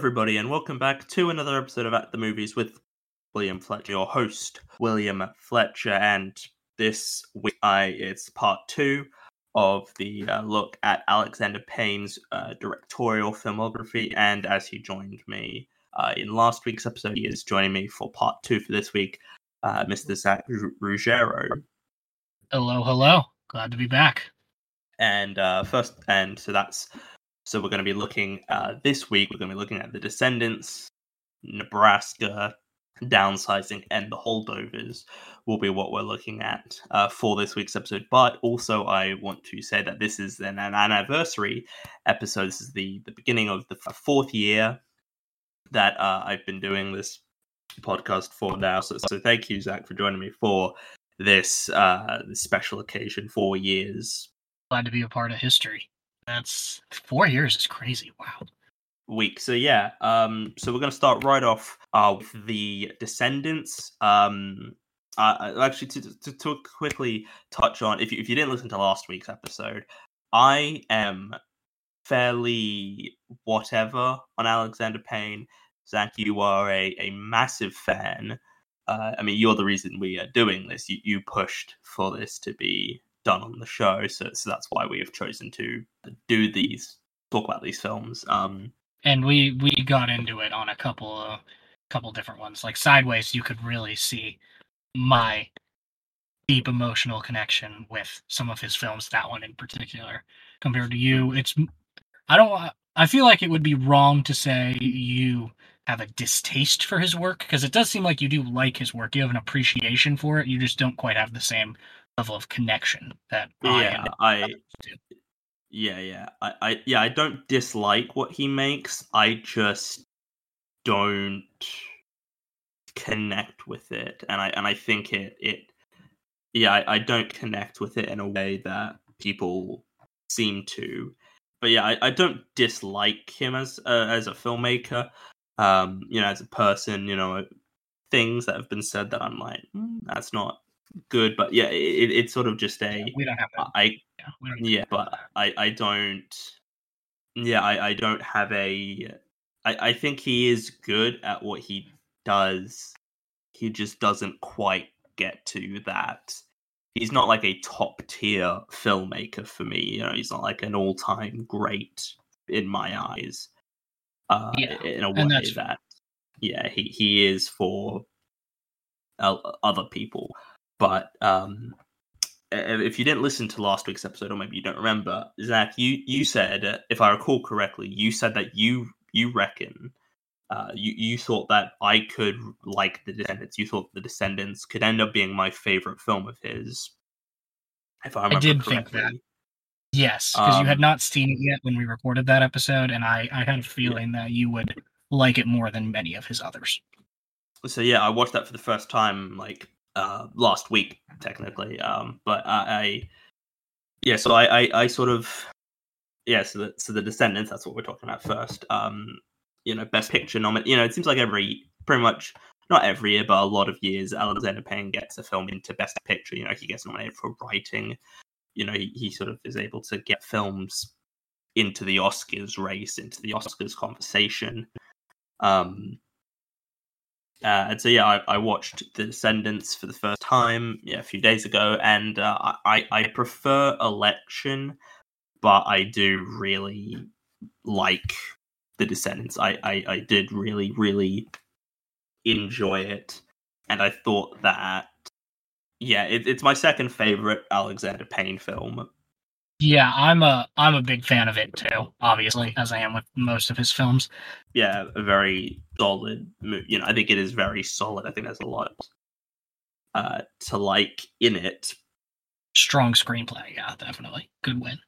Everybody, and welcome back to another episode of At the Movies with William Fletcher, your host, William Fletcher. And this week, I it's part two of the uh, look at Alexander Payne's uh, directorial filmography. And as he joined me uh, in last week's episode, he is joining me for part two for this week, uh, Mr. Zach Ruggiero. Hello, hello. Glad to be back. And uh, first, and so that's so we're going to be looking uh, this week. We're going to be looking at the Descendants, Nebraska, downsizing, and the holdovers. Will be what we're looking at uh, for this week's episode. But also, I want to say that this is an, an anniversary episode. This is the the beginning of the fourth year that uh, I've been doing this podcast for now. So, so thank you, Zach, for joining me for this uh, this special occasion. Four years. Glad to be a part of history. That's four years is crazy. Wow. Week. So yeah. Um. So we're gonna start right off uh, with the Descendants. Um. Uh, actually, to, to, to quickly touch on, if you, if you didn't listen to last week's episode, I am fairly whatever on Alexander Payne. Zach, you are a, a massive fan. Uh, I mean, you're the reason we are doing this. You, you pushed for this to be done on the show, so so that's why we have chosen to do these, talk about these films. Um, and we we got into it on a couple of couple different ones, like Sideways. You could really see my deep emotional connection with some of his films. That one in particular, compared to you, it's I don't. I feel like it would be wrong to say you have a distaste for his work because it does seem like you do like his work. You have an appreciation for it. You just don't quite have the same level of connection that yeah, I, I yeah, yeah, I, I, yeah, I don't dislike what he makes. I just don't connect with it, and I and I think it it yeah, I, I don't connect with it in a way that people seem to. But yeah, I, I don't dislike him as uh, as a filmmaker. Um, you know, as a person, you know, things that have been said that I'm like, mm, that's not good, but yeah, it, it's sort of just a. Yeah, we don't have that. I yeah, yeah but I I don't. Yeah, I I don't have a. I I think he is good at what he does. He just doesn't quite get to that. He's not like a top tier filmmaker for me. You know, he's not like an all time great in my eyes. Uh, yeah, in a way that, yeah, he he is for uh, other people. But um, if you didn't listen to last week's episode, or maybe you don't remember, Zach, you you said, if I recall correctly, you said that you you reckon uh, you you thought that I could like the Descendants. You thought the Descendants could end up being my favorite film of his. If I remember I did correctly. think that. Yes, because um, you had um, not seen it yet when we recorded that episode, and I I had a feeling yeah. that you would like it more than many of his others. So yeah, I watched that for the first time like uh, last week technically. Um, but I, I yeah, so I, I, I sort of yeah, so the so the Descendants. That's what we're talking about first. Um, you know, Best Picture nominee. You know, it seems like every pretty much not every year, but a lot of years, Alexander Payne gets a film into Best Picture. You know, he gets nominated for writing. You know, he, he sort of is able to get films into the Oscars race, into the Oscars conversation. Um, uh, and so yeah, I, I, watched The Descendants for the first time yeah a few days ago, and uh, I I prefer Election, but I do really like The Descendants. I I, I did really really enjoy it, and I thought that yeah, it, it's my second favorite Alexander Payne film. Yeah, I'm a I'm a big fan of it too. Obviously, as I am with most of his films. Yeah, a very solid. You know, I think it is very solid. I think there's a lot uh, to like in it. Strong screenplay, yeah, definitely good win.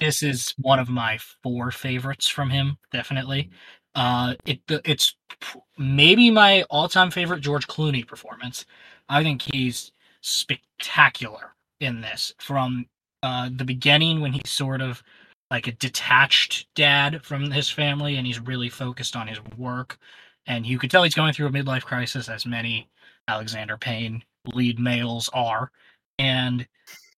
This is one of my four favorites from him, definitely. Uh, it it's maybe my all-time favorite George Clooney performance. I think he's spectacular in this from uh, the beginning when he's sort of like a detached dad from his family and he's really focused on his work. And you could tell he's going through a midlife crisis, as many Alexander Payne lead males are. And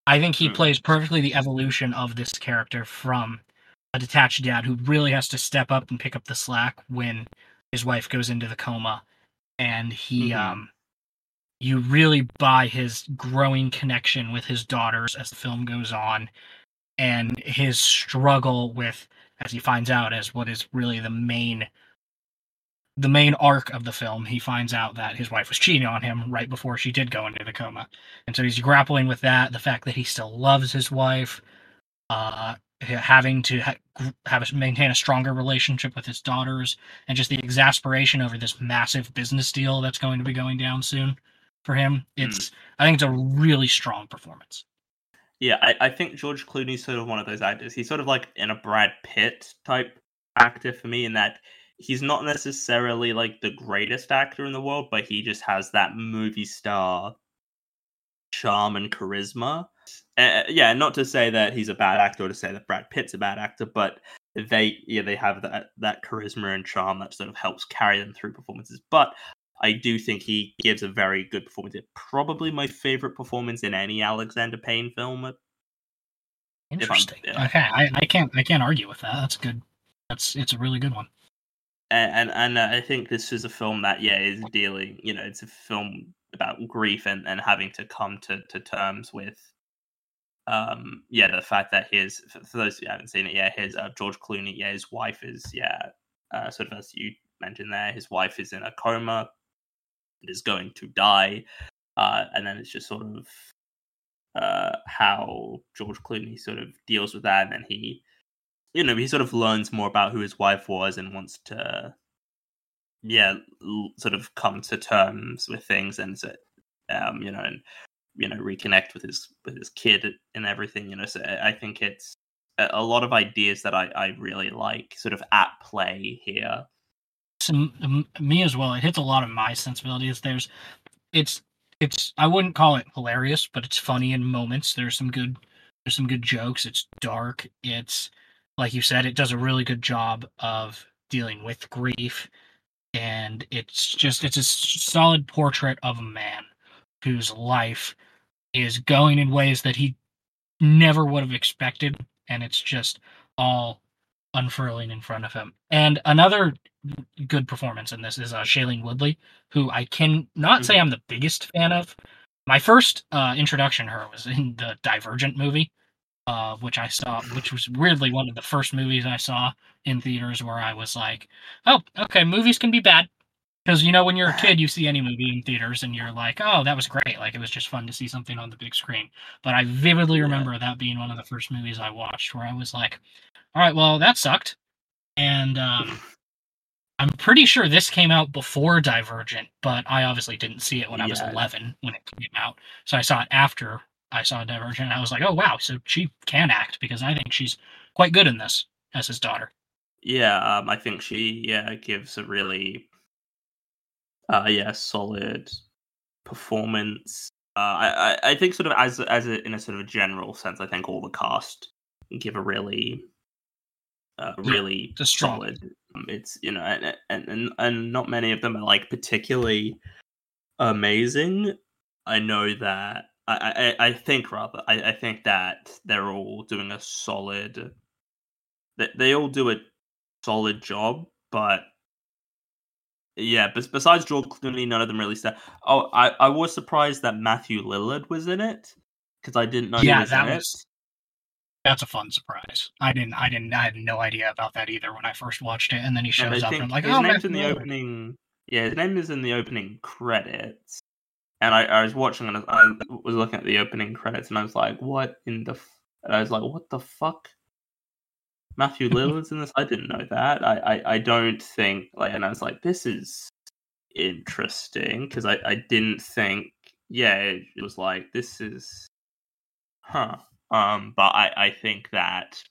I think he hmm. plays perfectly the evolution of this character from a detached dad who really has to step up and pick up the slack when his wife goes into the coma and he Mhm. um you really buy his growing connection with his daughters as the film goes on and his struggle with as he finds out as what is really the main the main arc of the film. He finds out that his wife was cheating on him right before she did go into the coma. And so he's grappling with that the fact that he still loves his wife uh having to ha- have a, maintain a stronger relationship with his daughters and just the exasperation over this massive business deal that's going to be going down soon for him it's i think it's a really strong performance Yeah, I, I think George Clooney's sort of one of those actors. He's sort of like in a Brad Pitt type actor for me, in that he's not necessarily like the greatest actor in the world, but he just has that movie star charm and charisma. Uh, yeah, not to say that he's a bad actor or to say that Brad Pitt's a bad actor, but they yeah they have that that charisma and charm that sort of helps carry them through performances. But I do think he gives a very good performance. It's probably my favorite performance in any Alexander Payne film. interesting yeah. okay I, I can't i can't argue with that that's good that's it's a really good one And and, and uh, I think this is a film that yeah is dealing. You know, it's a film about grief and, and having to come to, to terms with. Um. Yeah, the fact that his for for those who haven't seen it, yeah, his uh, George Clooney, yeah, his wife is yeah, uh, sort of as you mentioned there, his wife is in a coma is going to die, uh, and then it's just sort of uh how George Clooney sort of deals with that, and then he you know he sort of learns more about who his wife was and wants to yeah l- sort of come to terms with things and um you know and you know reconnect with his with his kid and everything you know. So i think it's a lot of ideas that i i really like sort of at play here m- me as well. It hits a lot of my sensibilities. There's, it's it's I wouldn't call it hilarious, but it's funny in moments. There's some good there's some good jokes. It's dark. It's like you said, it does a really good job of dealing with grief, and it's just it's a solid portrait of a man whose life is going in ways that he never would have expected, and it's just all unfurling in front of him. And another good performance in this is uh, Shailene Woodley, who I can not say I'm the biggest fan of. My first uh, introduction to her was in the Divergent movie, uh, which I saw, which was weirdly one of the first movies I saw in theaters where I was like, "Oh, okay, movies can be bad." Because you know, when you're a kid, you see any movie in theaters and you're like, "Oh, that was great!" Like it was just fun to see something on the big screen. But I vividly Yeah. remember that being one of the first movies I watched where I was like, "All right, well, that sucked," and um, I'm pretty sure this came out before Divergent, but I obviously didn't see it when I was 11 when it came out. So I saw it after I saw Divergent. And I was like, oh, wow. So she can act because I think she's quite good in this as his daughter. yeah um i think she yeah gives a really uh yeah solid performance uh i i, I think sort of as as a, in a sort of a general sense i think all the cast give a really uh Yeah, really strong- solid. Um, it's you know and, and and not many of them are like particularly amazing. I know that i i, I think rather I, I think that they're all doing a solid they, they all do a solid job, but yeah, bes- besides George Clooney, none of them really stand. Oh, I, I was surprised that Matthew Lillard was in it because I didn't know he Yeah, was that in was- That's a fun surprise. I didn't, I didn't, I had no idea about that either when I first watched it. And then he shows up think and I'm like, his oh, name's in the opening. Yeah, his name is in the opening credits, and I, I was watching and I was looking at the opening credits, and I was like, "What in the?" F-? And I was like, "What the fuck?" Matthew Lillard's in this. I didn't know that. I, I, I don't think like, and I was like, "This is interesting," because I, I didn't think. Yeah, it was like this is, huh. Um, but I, I think that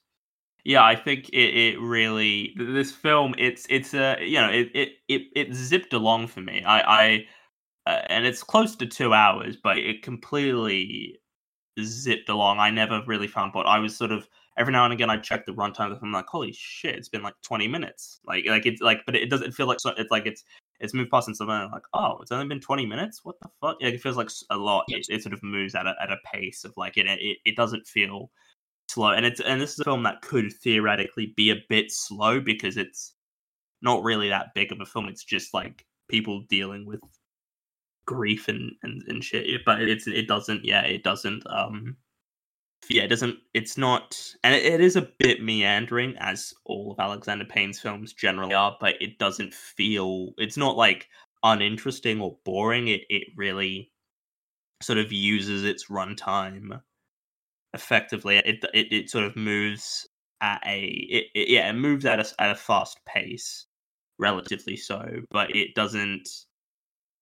yeah, I think it, it really this film it's it's a you know it it it, it zipped along for me. I I uh, and it's close to two hours, but it completely zipped along. I never really found what I was sort of every now and again I check the runtime I'm like, holy shit, it's been like twenty minutes. Like like it's like, but it doesn't feel like so. It's like it's it's moved past and something like, oh, it's only been twenty minutes. What the fuck? Like it feels like a lot. It, it sort of moves at a at a pace of like it it, it doesn't feel slow, and it's and this is a film that could theoretically be a bit slow because it's not really that big of a film. It's just like people dealing with grief and and, and shit. But it's it doesn't. Yeah, it doesn't. Um, yeah, it doesn't. It's not, and it, it is a bit meandering, as all of Alexander Payne's films generally are. But it doesn't feel. It's not like uninteresting or boring. It it really sort of uses its runtime effectively. It it, it sort of moves at a it, it, yeah it moves at a at a fast pace, relatively so, but it doesn't.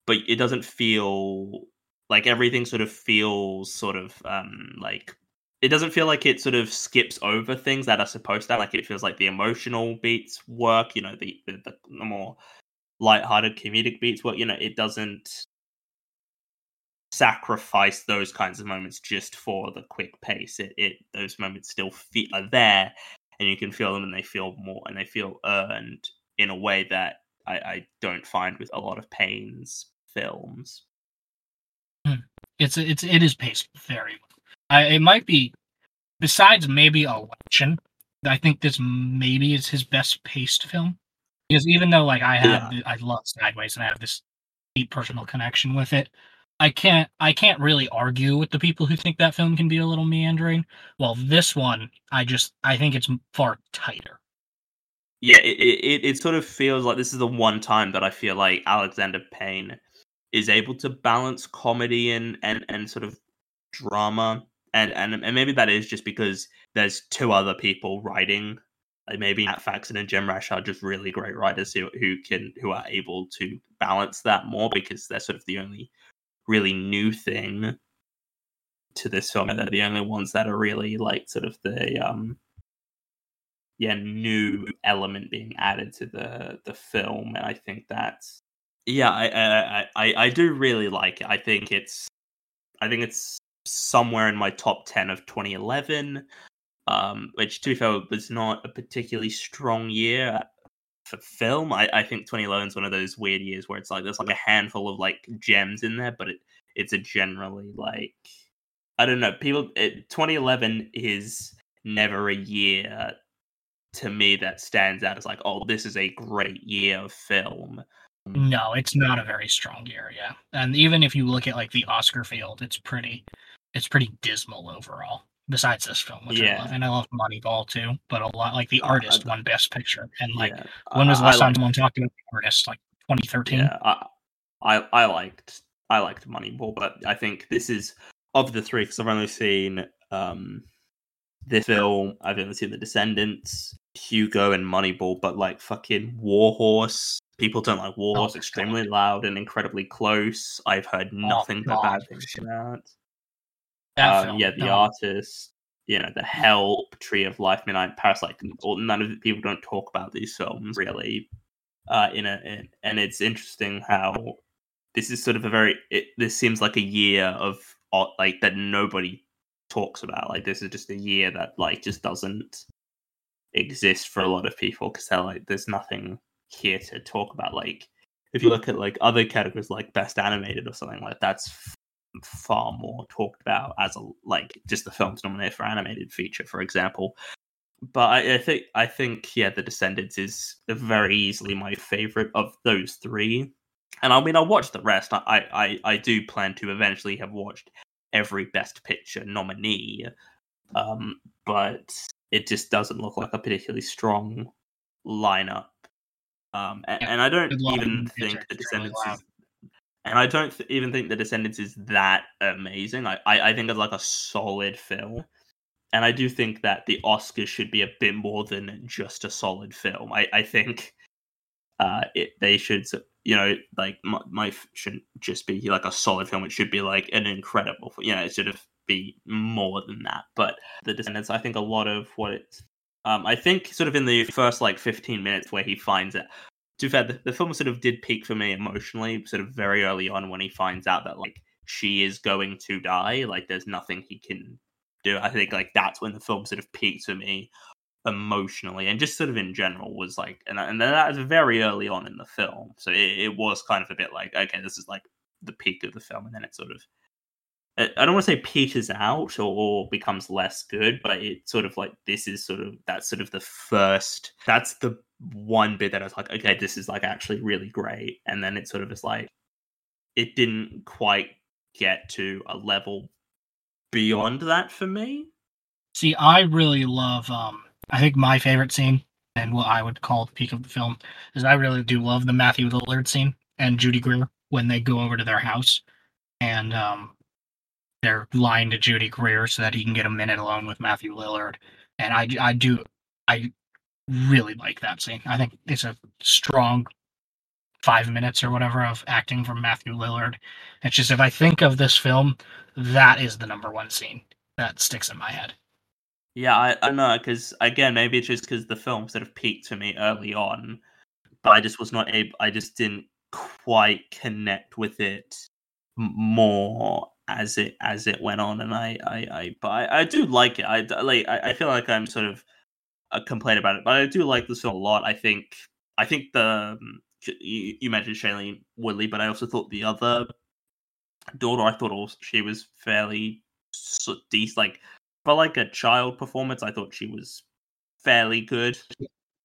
But it doesn't feel like everything sort of feels sort of um like it doesn't feel like it sort of skips over things that are supposed to like it feels like the emotional beats work you know the the, the more light-hearted comedic beats work you know it doesn't sacrifice those kinds of moments just for the quick pace. It, it those moments still feel, are there, and you can feel them, and they feel more, and they feel earned in a way that I, I don't find with a lot of Payne's films. Hmm. It's it's it is paced very well. I, it might be besides maybe Election. I think this maybe is his best paced film because even though like I have yeah. I love Sideways and I have this deep personal connection with it, I can't I can't really argue with the people who think that film can be a little meandering. Well, this one, I just I think it's far tighter. Yeah, it, it it sort of feels like this is the one time that I feel like Alexander Payne is able to balance comedy and and and sort of drama, and and and maybe that is just because there's two other people writing. Like maybe Nat Faxon and Jim Rash are just really great writers who who can who are able to balance that more because they're sort of the only really new thing to this film. They're the only ones that are really like sort of the um yeah new element being added to the the film, and I think that's yeah I I I, I do really like it. I think it's I think it's somewhere in my top ten of 2011. Um, which to be fair was not a particularly strong year for film. I, I think 2011 is one of those weird years where it's like there's like a handful of like gems in there, but it, it's a generally like I don't know. People, it, 2011 is never a year to me that stands out as like, oh, this is a great year of film. No, it's not a very strong year, yeah. And even if you look at like the Oscar field, it's pretty, it's pretty dismal overall besides this film, which yeah. I love. And I love Moneyball too, but a lot like the artist won Best Picture. And like yeah. when was the last time someone talked about the artist? Like 2013? Yeah, I, I, I liked I liked Moneyball, but I think this is of the three because I've only seen um this film, I've only seen The Descendants, Hugo, and Moneyball, but like fucking Warhorse. People don't like Warhorse. Oh, extremely God. loud and incredibly close. I've heard oh, nothing oh, but bad things about. That um, yeah, the no. artist, you know, The Help, Tree of Life, Midnight Parasite. None of the people don't talk about these films really. Uh, in a in, and it's interesting how this is sort of a very. It, this seems like a year of like that nobody talks about. Like this is just a year that like just doesn't exist for a lot of people because they're like, there's nothing here to talk about. Like if you look at like other categories like best animated or something like that's far more talked about as a like just the films nominated for animated feature, for example. But I, I think I think yeah, The Descendants is very easily my favorite of those three. And I mean, I'll watch the rest. I, I, I do plan to eventually have watched every Best Picture nominee, um, but it just doesn't look like a particularly strong lineup. Um, and, and I don't even think The Descendants is and I don't th- even think The Descendants is that amazing. I, I, I think it's like a solid film, and I do think that the Oscars should be a bit more than just a solid film. I, I think uh, it, they should, you know, like my, my shouldn't just be like a solid film. It should be like an incredible, you know, it should have be more than that. But The Descendants, I think a lot of what it, um, I think sort of in the first like 15 minutes where he finds it, to be fair, the, the film sort of did peak for me emotionally, sort of very early on when he finds out that like she is going to die. Like there's nothing he can do. I think like that's when the film sort of peaked for me emotionally and just sort of in general was like and, and that was very early on in the film so it, it was kind of a bit like okay this is like the peak of the film and then it sort of I don't want to say peters out or, or becomes less good, but it's sort of like this is sort of that's sort of the first. That's the one bit that I was like, okay, this is like actually really great, and then it sort of is like it didn't quite get to a level beyond that for me. See, I really love. Um, I think my favorite scene and what I would call the peak of the film is I really do love the Matthew Lillard scene and Judy Greer when they go over to their house and um, they're lying to Judy Greer so that he can get a minute alone with Matthew Lillard. And I, I do, I really like that scene. I think it's a strong five minutes or whatever of acting from Matthew Lillard. It's just if I think of this film, that is the number one scene that sticks in my head. Yeah, I, I know because again, maybe it's just because the film sort of peaked for me early on, but I just was not able. I just didn't quite connect with it more as it as it went on, and I I I but I, I do like it. I like I, I feel like I'm sort of a complaint about it, but I do like this film a lot. I think I think the um, you, you mentioned Shailene Woodley, but I also thought the other daughter, I thought also she was fairly so decent. Like for like a child performance, I thought she was fairly good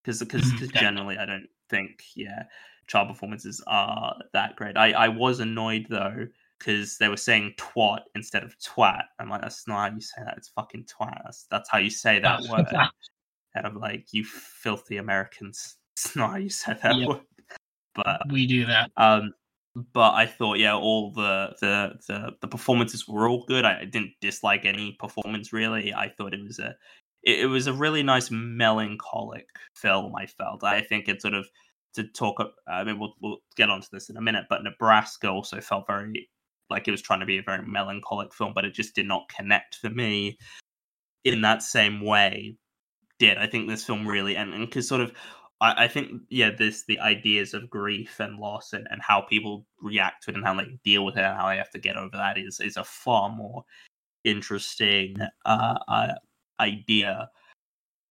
because because Mhm, generally I don't think yeah child performances are that great. I I was annoyed though because they were saying twat instead of twat. I'm like that's not how you say that. It's fucking twat. That's, that's how you say that word. And I'm like you filthy Americans. It's not how you said that Yep. word. But we do that. um, but I thought, yeah, all the the the, the performances were all good. I, I didn't dislike any performance really. I thought it was a it, it was a really nice melancholic film. I felt. I think it sort of to talk. I mean, we'll we'll get onto this in a minute. But Nebraska also felt very like it was trying to be a very melancholic film, but it just did not connect for me in that same way. Did I think this film really and because sort of I, I think yeah, this the ideas of grief and loss and, and how people react to it and how they deal with it and how they have to get over that is is a far more interesting uh, uh idea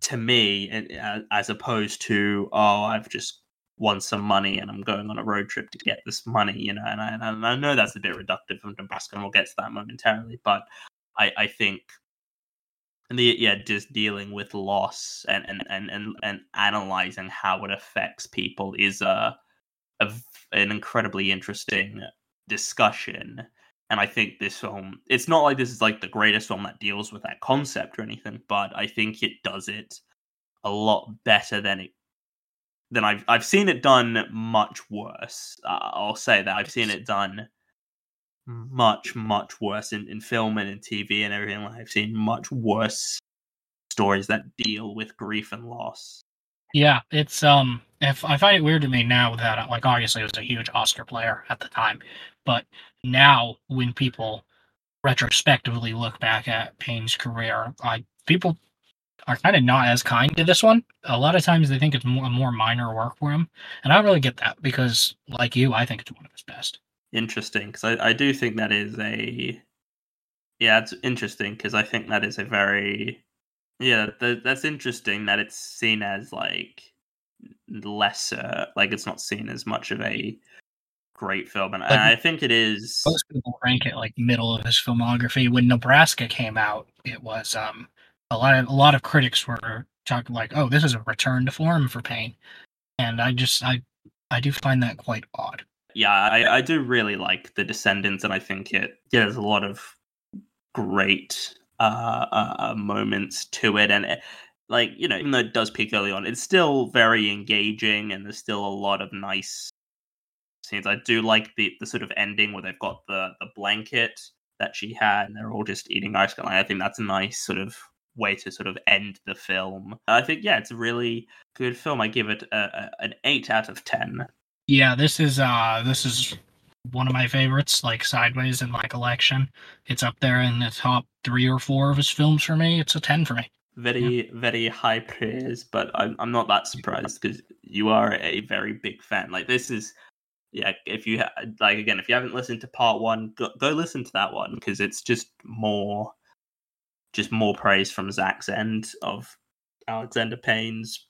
to me and uh, as opposed to oh I've just won some money and I'm going on a road trip to get this money you know and I, and I know that's a bit reductive of Nebraska and we'll get to that momentarily but I I think and the yeah just dealing with loss and and and and, and analyzing how it affects people is a, a an incredibly interesting discussion. And i think this film it's not like this is like the greatest film that deals with that concept or anything but i think it does it a lot better than it than i've i've seen it done much worse. Uh, i'll say that. I've seen it done much much worse in, in film and in tv and everything like i've seen much worse stories that deal with grief and loss Yeah, it's um. If I find it weird to me now that uh, like obviously it was a huge Oscar player at the time, but now when people retrospectively look back at Payne's career, I people are kind of not as kind to this one. A lot of times they think it's more a more minor work for him, and I don't really get that because, like you, I think it's one of his best. Interesting because I, I do think that is a yeah it's interesting because i think that is a very yeah th- that's interesting that it's seen as like lesser like it's not seen as much of a great film and, and i think it is Most people rank it like middle of his filmography. When Nebraska came out, it was um a lot of a lot of critics were talking like, "Oh, this is a return to form for Payne," and I just I I do find that quite odd. Yeah, I, I do really like the Descendants, and I think it yeah, there's a lot of great uh, uh, uh, moments to it, and it, like you know, even though it does peak early on, it's still very engaging, and there's still a lot of nice scenes. I do like the the sort of ending where they've got the the blanket that she had, and they're all just eating ice cream. I think that's a nice sort of way to sort of end the film. I think yeah, it's a really good film. I give it a, a, an eight out of ten. Yeah, this is uh this is one of my favorites, like Sideways in my collection. It's up there in the top three or four of his films for me. It's a ten for me. very very high praise but i'm, I'm not that surprised because you are a very big fan like this is yeah if you ha- like again if you haven't listened to part one go, go listen to that one because it's just more just more praise from zach's end of alexander payne's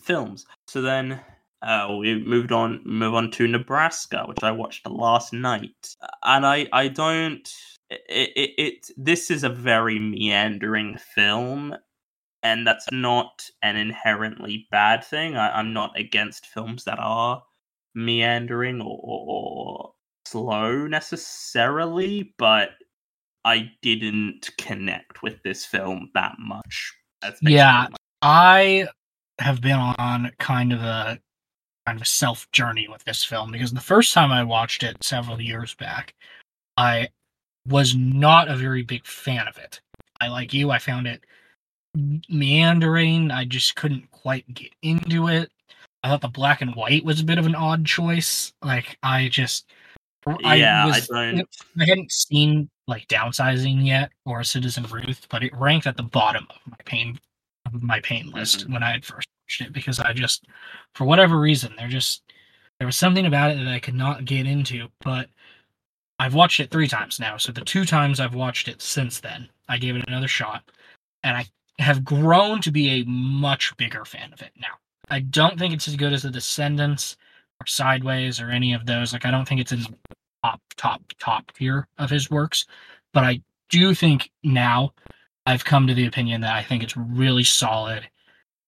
films so then uh, we moved on move on to nebraska which i watched last night and i i don't it, it, it this is a very meandering film and that's not an inherently bad thing I, i'm not against films that are meandering or, or, or slow necessarily but i didn't connect with this film that much Yeah. I have been on kind of a kind of a self journey with this film because the first time I watched it several years back, I was not a very big fan of it. I like you, I found it meandering. I just couldn't quite get into it. I thought the black and white was a bit of an odd choice. Like I just my- yeah i, was don't I hadn't seen like downsizing yet or Citizen Ruth, but it ranked at the bottom of my Payne of my Payne list mm-hmm. when I had first watched it because I just for whatever reason there just there was something about it that I could not get into, but I've watched it three times now. So the two times I've watched it since then, I gave it another shot, and I have grown to be a much bigger fan of it now. I don't think it's as good as The Descendants or Sideways or any of those. Like I don't think it's in the top, top, top tier of his works, but I do think now I've come to the opinion that I think it's really solid,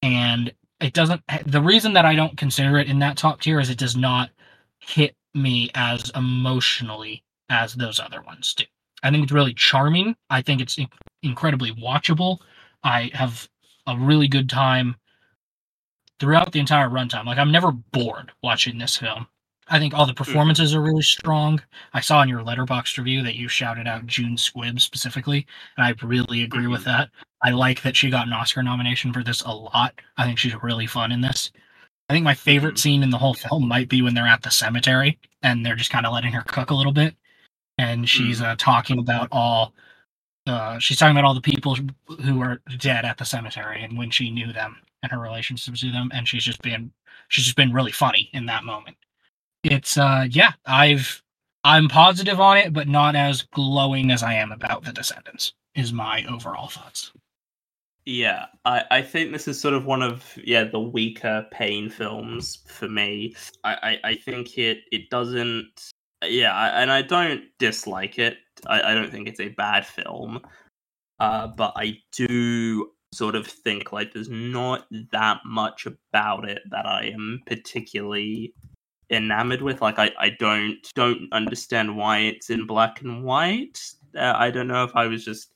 and it doesn't. The reason that I don't consider it in that top tier is it does not hit me as emotionally as those other ones do. I think it's really charming. I think it's in- incredibly watchable. I have a really good time throughout the entire runtime. Like I'm never bored watching this film. I think all the hmm. performances are really strong. I saw in your Letterboxd review that you shouted out June Squibb specifically, and I really agree with mm-hmm. that. I like that she got an Oscar nomination for this a lot. I think she's really fun in this. I think my favorite Mhm. scene in the whole film might be when they're at the cemetery and they're just kind of letting her cook a little bit, and she's uh, talking about all. Uh, she's talking about all the people who are dead at the cemetery and when she knew them and her relationships to them, and she's just been she's just been really funny in that moment. It's uh yeah, I've I'm positive on it, but not as glowing as I am about the Descendants. Is my overall thoughts. Yeah, I, I think this is sort of one of yeah the weaker Payne films for me. I, I, I think it it doesn't yeah, I, and I don't dislike it. I, I don't think it's a bad film, uh, but I do sort of think like there's not that much about it that I am particularly enamored with. Like I, I don't don't understand why it's in black and white. Uh, I don't know if I was just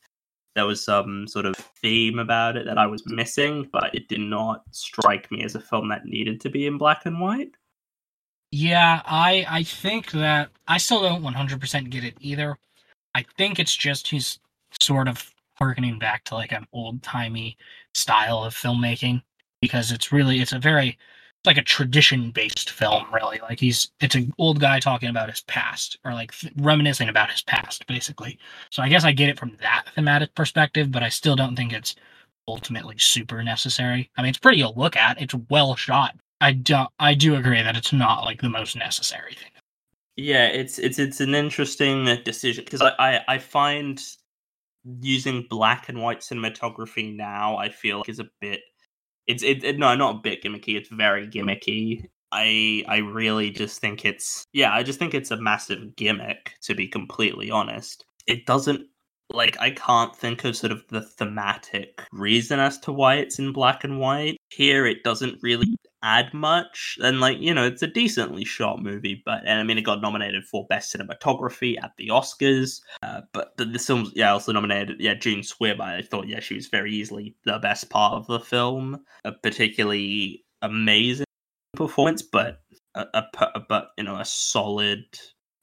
there was some sort of theme about it that I was missing, but it did not strike me as a film that needed to be in black and white. Yeah, I I think that I still don't 100% get it either. I think it's just he's sort of harkening back to like an old timey style of filmmaking because it's really it's a very like a tradition based film really. Like he's it's an old guy talking about his past or like th- reminiscing about his past basically. So i guess i get it from that thematic perspective but i still don't think it's ultimately super necessary. I mean it's pretty to look at. It's well shot. I don't. i do agree that it's not like the most necessary thing. Yeah, it's it's it's an interesting uh, decision because I, I I find using black and white cinematography now I feel like is a bit it's it, it no not a bit gimmicky it's very gimmicky. I I really just think it's yeah I just think it's a massive gimmick to be completely honest. It doesn't like I can't think of sort of the thematic reason as to why it's in black and white. Here it doesn't really add much and like you know it's a decently shot movie but and i mean it got nominated for best cinematography at the oscars uh, but the, the film's yeah also nominated yeah june squibb i thought yeah she was very easily the best part of the film. A particularly amazing performance but a, a per- but you know a solid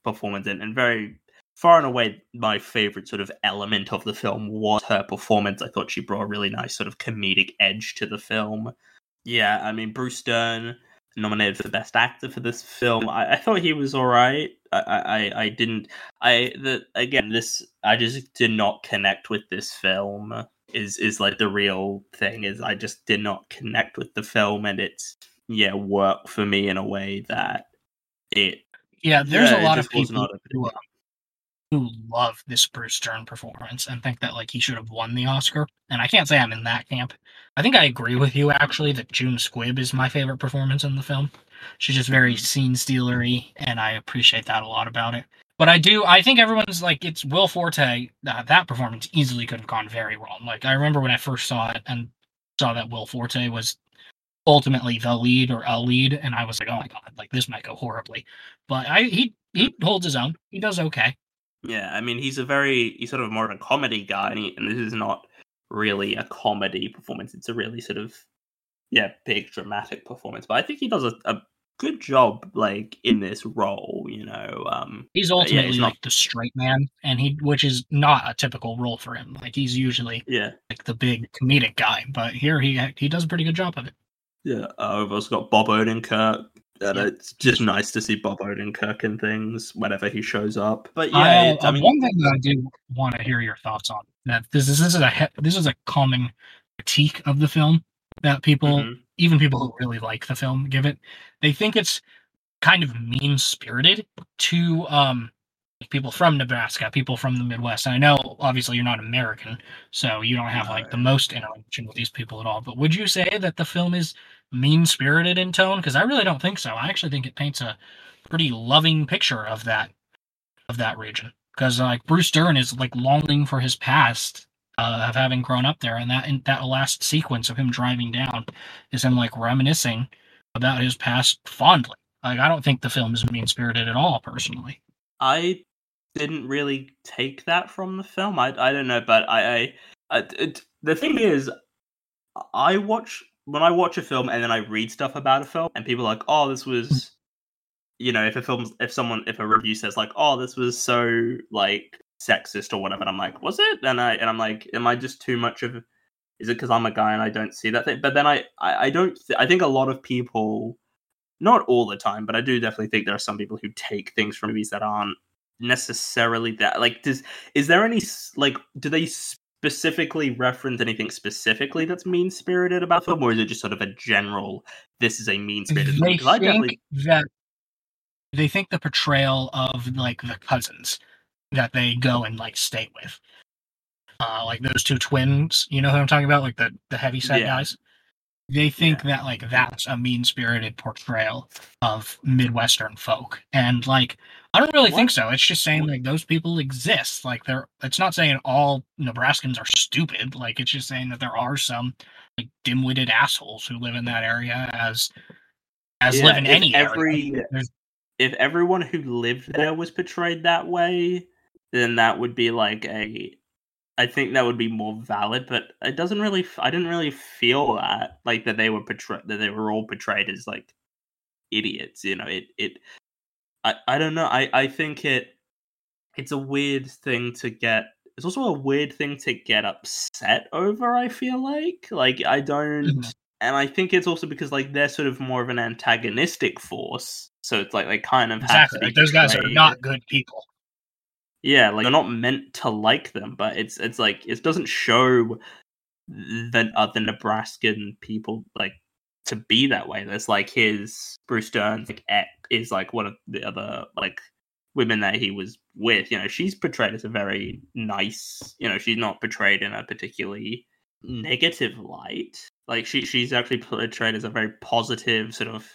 performance and, and very far and away my favorite sort of element of the film was her performance. I thought she brought a really nice sort of comedic edge to the film yeah, I mean Bruce Dern nominated for best actor for this film. I, I thought he was all right. I, I I didn't. I the again this I just did not connect with this film. Is is like the real thing. Is I just did not connect with the film, and it's yeah work for me in a way that it. yeah there's yeah, a lot of people who, who love this Bruce Dern performance and think that like he should have won the Oscar. And I can't say I'm in that camp. I think I agree with you actually that June Squibb is my favorite performance in the film. She's just very scene stealery, and I appreciate that a lot about it. But I do. I think everyone's like it's Will Forte. Uh, that performance easily could have gone very wrong. Like I remember when I first saw it and saw that Will Forte was ultimately the lead or a lead, and I was like, oh my god, like this might go horribly. But I he he holds his own. He does okay. Yeah, I mean he's a very he's sort of more of a comedy guy, and, he, and this is not really a comedy performance. It's a really sort of yeah big dramatic performance. But I think he does a, a good job like in this role you know um he's ultimately yeah, he's like not... the straight man and he which is not a typical role for him like he's usually yeah like the big comedic guy but here he he does a pretty good job of it yeah uh, we've also got bob odenkirk and yeah. it's just nice to see bob odenkirk in things whenever he shows up but yeah I, it, I mean... one thing that i do want to hear your thoughts on that this, this is a this is a common critique of the film that people mm-hmm even people who really like the film give it. They think it's kind of mean spirited to um people from Nebraska, people from the Midwest. And I know obviously you're not American, so you don't have like the most interaction with these people at all. But would you say that the film is mean spirited in tone? Because I really don't think so. I actually think it paints a pretty loving picture of that of that region. Because like Bruce Dern is like longing for his past uh, of having grown up there, and that in that last sequence of him driving down is him like reminiscing about his past fondly. Like I don't think the film is mean spirited at all, personally. I didn't really take that from the film. I I don't know, but I, I, I it, the thing is, I watch when I watch a film and then I read stuff about a film, and people are like, oh, this was. You know, if a film, if someone, if a review says like, "Oh, this was so like sexist or whatever. And I'm like, was it? And I and I'm like, am I just too much of? Is it because I'm a guy and I don't see that thing? But then I I, I don't. Th- I think a lot of people, not all the time, but I do definitely think there are some people who take things from movies that aren't necessarily that. Like, does is there any like do they specifically reference anything specifically that's mean spirited about them, or is it just sort of a general? This is a mean spirited film. I definitely that they think the portrayal of like the cousins that they go and like stay with. Uh, like those two twins, you know who I'm talking about, like the the heavy set yeah. guys. They think yeah. that like that's a mean spirited portrayal of Midwestern folk, and like I don't really what? think so. It's just saying like those people exist. Like they're. It's not saying all Nebraskans are stupid. Like it's just saying that there are some like dim-witted assholes who live in that area as as yeah, live in any every area. if everyone who lived there was portrayed that way, then that would be like a I think that would be more valid, but it doesn't really. I didn't really feel that like that they were portrayed that they were all portrayed as like idiots. You know, it it. I I don't know. I I think it. It's a weird thing to get. It's also a weird thing to get upset over. I feel like like I don't. Mm-hmm. And I think it's also because like they're sort of more of an antagonistic force, so it's like they kind of exactly. Like those guys are not good people. Yeah, like they're not meant to like them, but it's it's like it doesn't show the other Nebraskan people like to be that way. There's like his Bruce Dern's like ex is like one of the other like women that he was with. You know, she's portrayed as a very nice. You know, she's not portrayed in a particularly negative light. Like she she's actually portrayed as a very positive sort of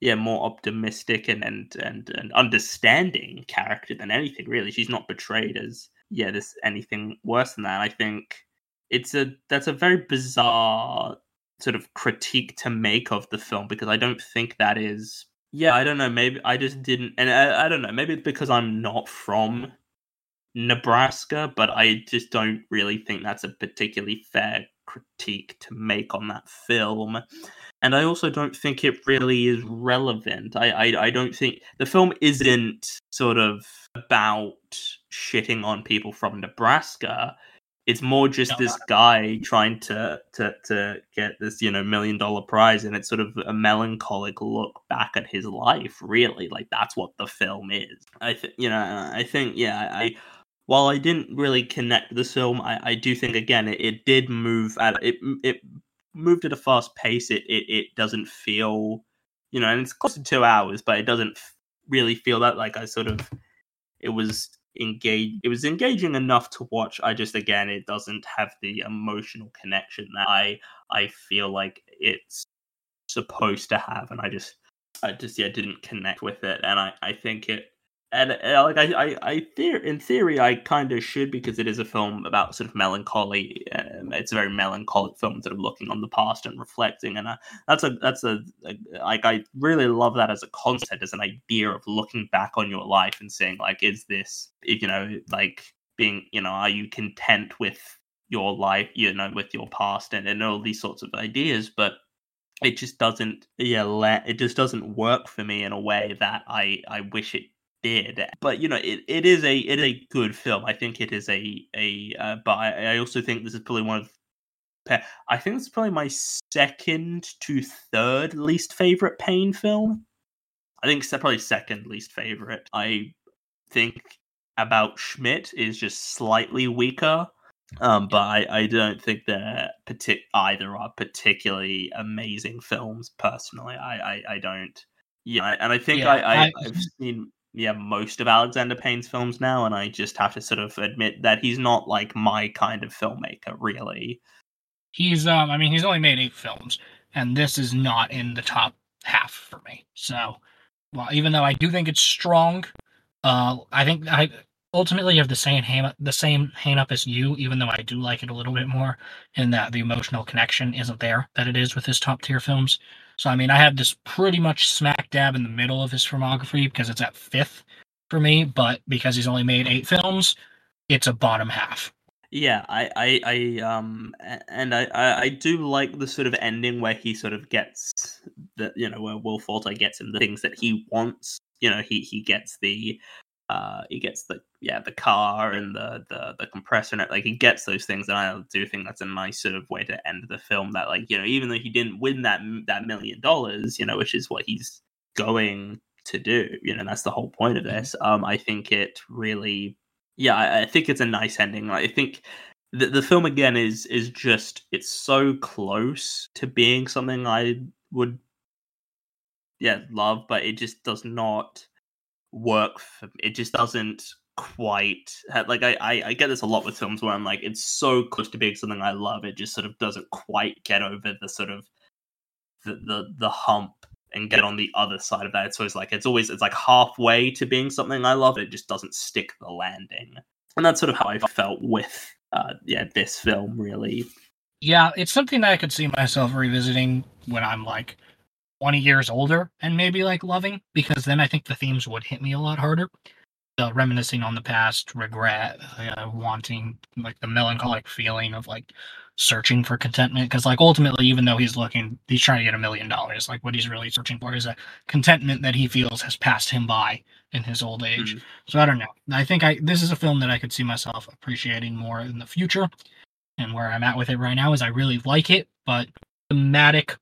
yeah more optimistic and and and, and understanding character than anything really she's not portrayed as yeah this anything worse than that i think it's a that's a very bizarre sort of critique to make of the film because i don't think that is yeah i don't know maybe i just mm-hmm. didn't and i, I don't know maybe it's because i'm not from nebraska but i just don't really think that's a particularly fair critique to make on that film and I also don't think it really is relevant. I, I, I don't think the film isn't sort of about shitting on people from Nebraska. It's more just this guy trying to, to to get this you know million dollar prize, and it's sort of a melancholic look back at his life. Really, like that's what the film is. I think you know. I think yeah. I while I didn't really connect the film, I, I do think again it, it did move at it it moved at a fast pace, it it, it doesn't feel, you know, and it's close to two hours, but it doesn't really feel that like I sort of it was engaged. It was engaging enough to watch. I just again, it doesn't have the emotional connection that I I feel like it's supposed to have, and I just I just yeah didn't connect with it, and I I think it and uh, like I, I, I theor- in theory, I kind of should because it is a film about sort of melancholy. Um, it's a very melancholic film, sort of looking on the past and reflecting, and uh, that's a that's a, a like I really love that as a concept, as an idea of looking back on your life and saying like, is this you know like being you know are you content with your life you know with your past and, and all these sorts of ideas, but it just doesn't yeah let it just doesn't work for me in a way that I I wish it did. But you know, it, it is a it is a good film. I think it is a a. Uh, but I, I also think this is probably one of. I think it's probably my second to third least favorite Payne film. I think it's probably second least favorite. I think about Schmidt is just slightly weaker. Um, but I, I don't think they're partic- either are particularly amazing films. Personally, I, I, I don't. Yeah, and I think yeah, I, I, I've seen yeah most of Alexander Payne's films now, and I just have to sort of admit that he's not like my kind of filmmaker, really. He's um, I mean, he's only made eight films, and this is not in the top half for me. So, well, even though I do think it's strong, uh, I think I ultimately have the same hang the same hang up as you, even though I do like it a little bit more, in that the emotional connection isn't there that it is with his top tier films. So I mean, I have this pretty much smack dab in the middle of his filmography because it's at fifth for me, but because he's only made eight films, it's a bottom half. Yeah, I, I, I, um, and I, I, do like the sort of ending where he sort of gets the, you know, where Will Forte gets him the things that he wants. You know, he he gets the uh, he gets the yeah the car and the the the compressor and it, like he gets those things, and I do think that's a nice sort of way to end the film. That like you know even though he didn't win that that million dollars, you know, which is what he's going to do, you know, that's the whole point of mm-hmm. this. Um, I think it really, yeah, I, I think it's a nice ending. like, I think the the film again is is just it's so close to being something I would yeah love, but it just does not work for it just doesn't quite like I, I, I get this a lot with films where I'm like it's so close to being something I love it just sort of doesn't quite get over the sort of the the, the hump and get on the other side of that. It's always like it's always it's like halfway to being something I love it just doesn't stick the landing. And that's sort of how I felt with uh yeah this film really. Yeah it's something that I could see myself revisiting when I'm like 20 years older and maybe like loving because then I think the themes would hit me a lot harder. The reminiscing on the past, regret, uh, wanting like the melancholic feeling of like searching for contentment. Because like ultimately, even though he's looking, he's trying to get a million dollars. Like what he's really searching for is a contentment that he feels has passed him by in his old age. Mm. So I don't know. I think I this is a film that I could see myself appreciating more in the future. And where I'm at with it right now is I really like it, but thematic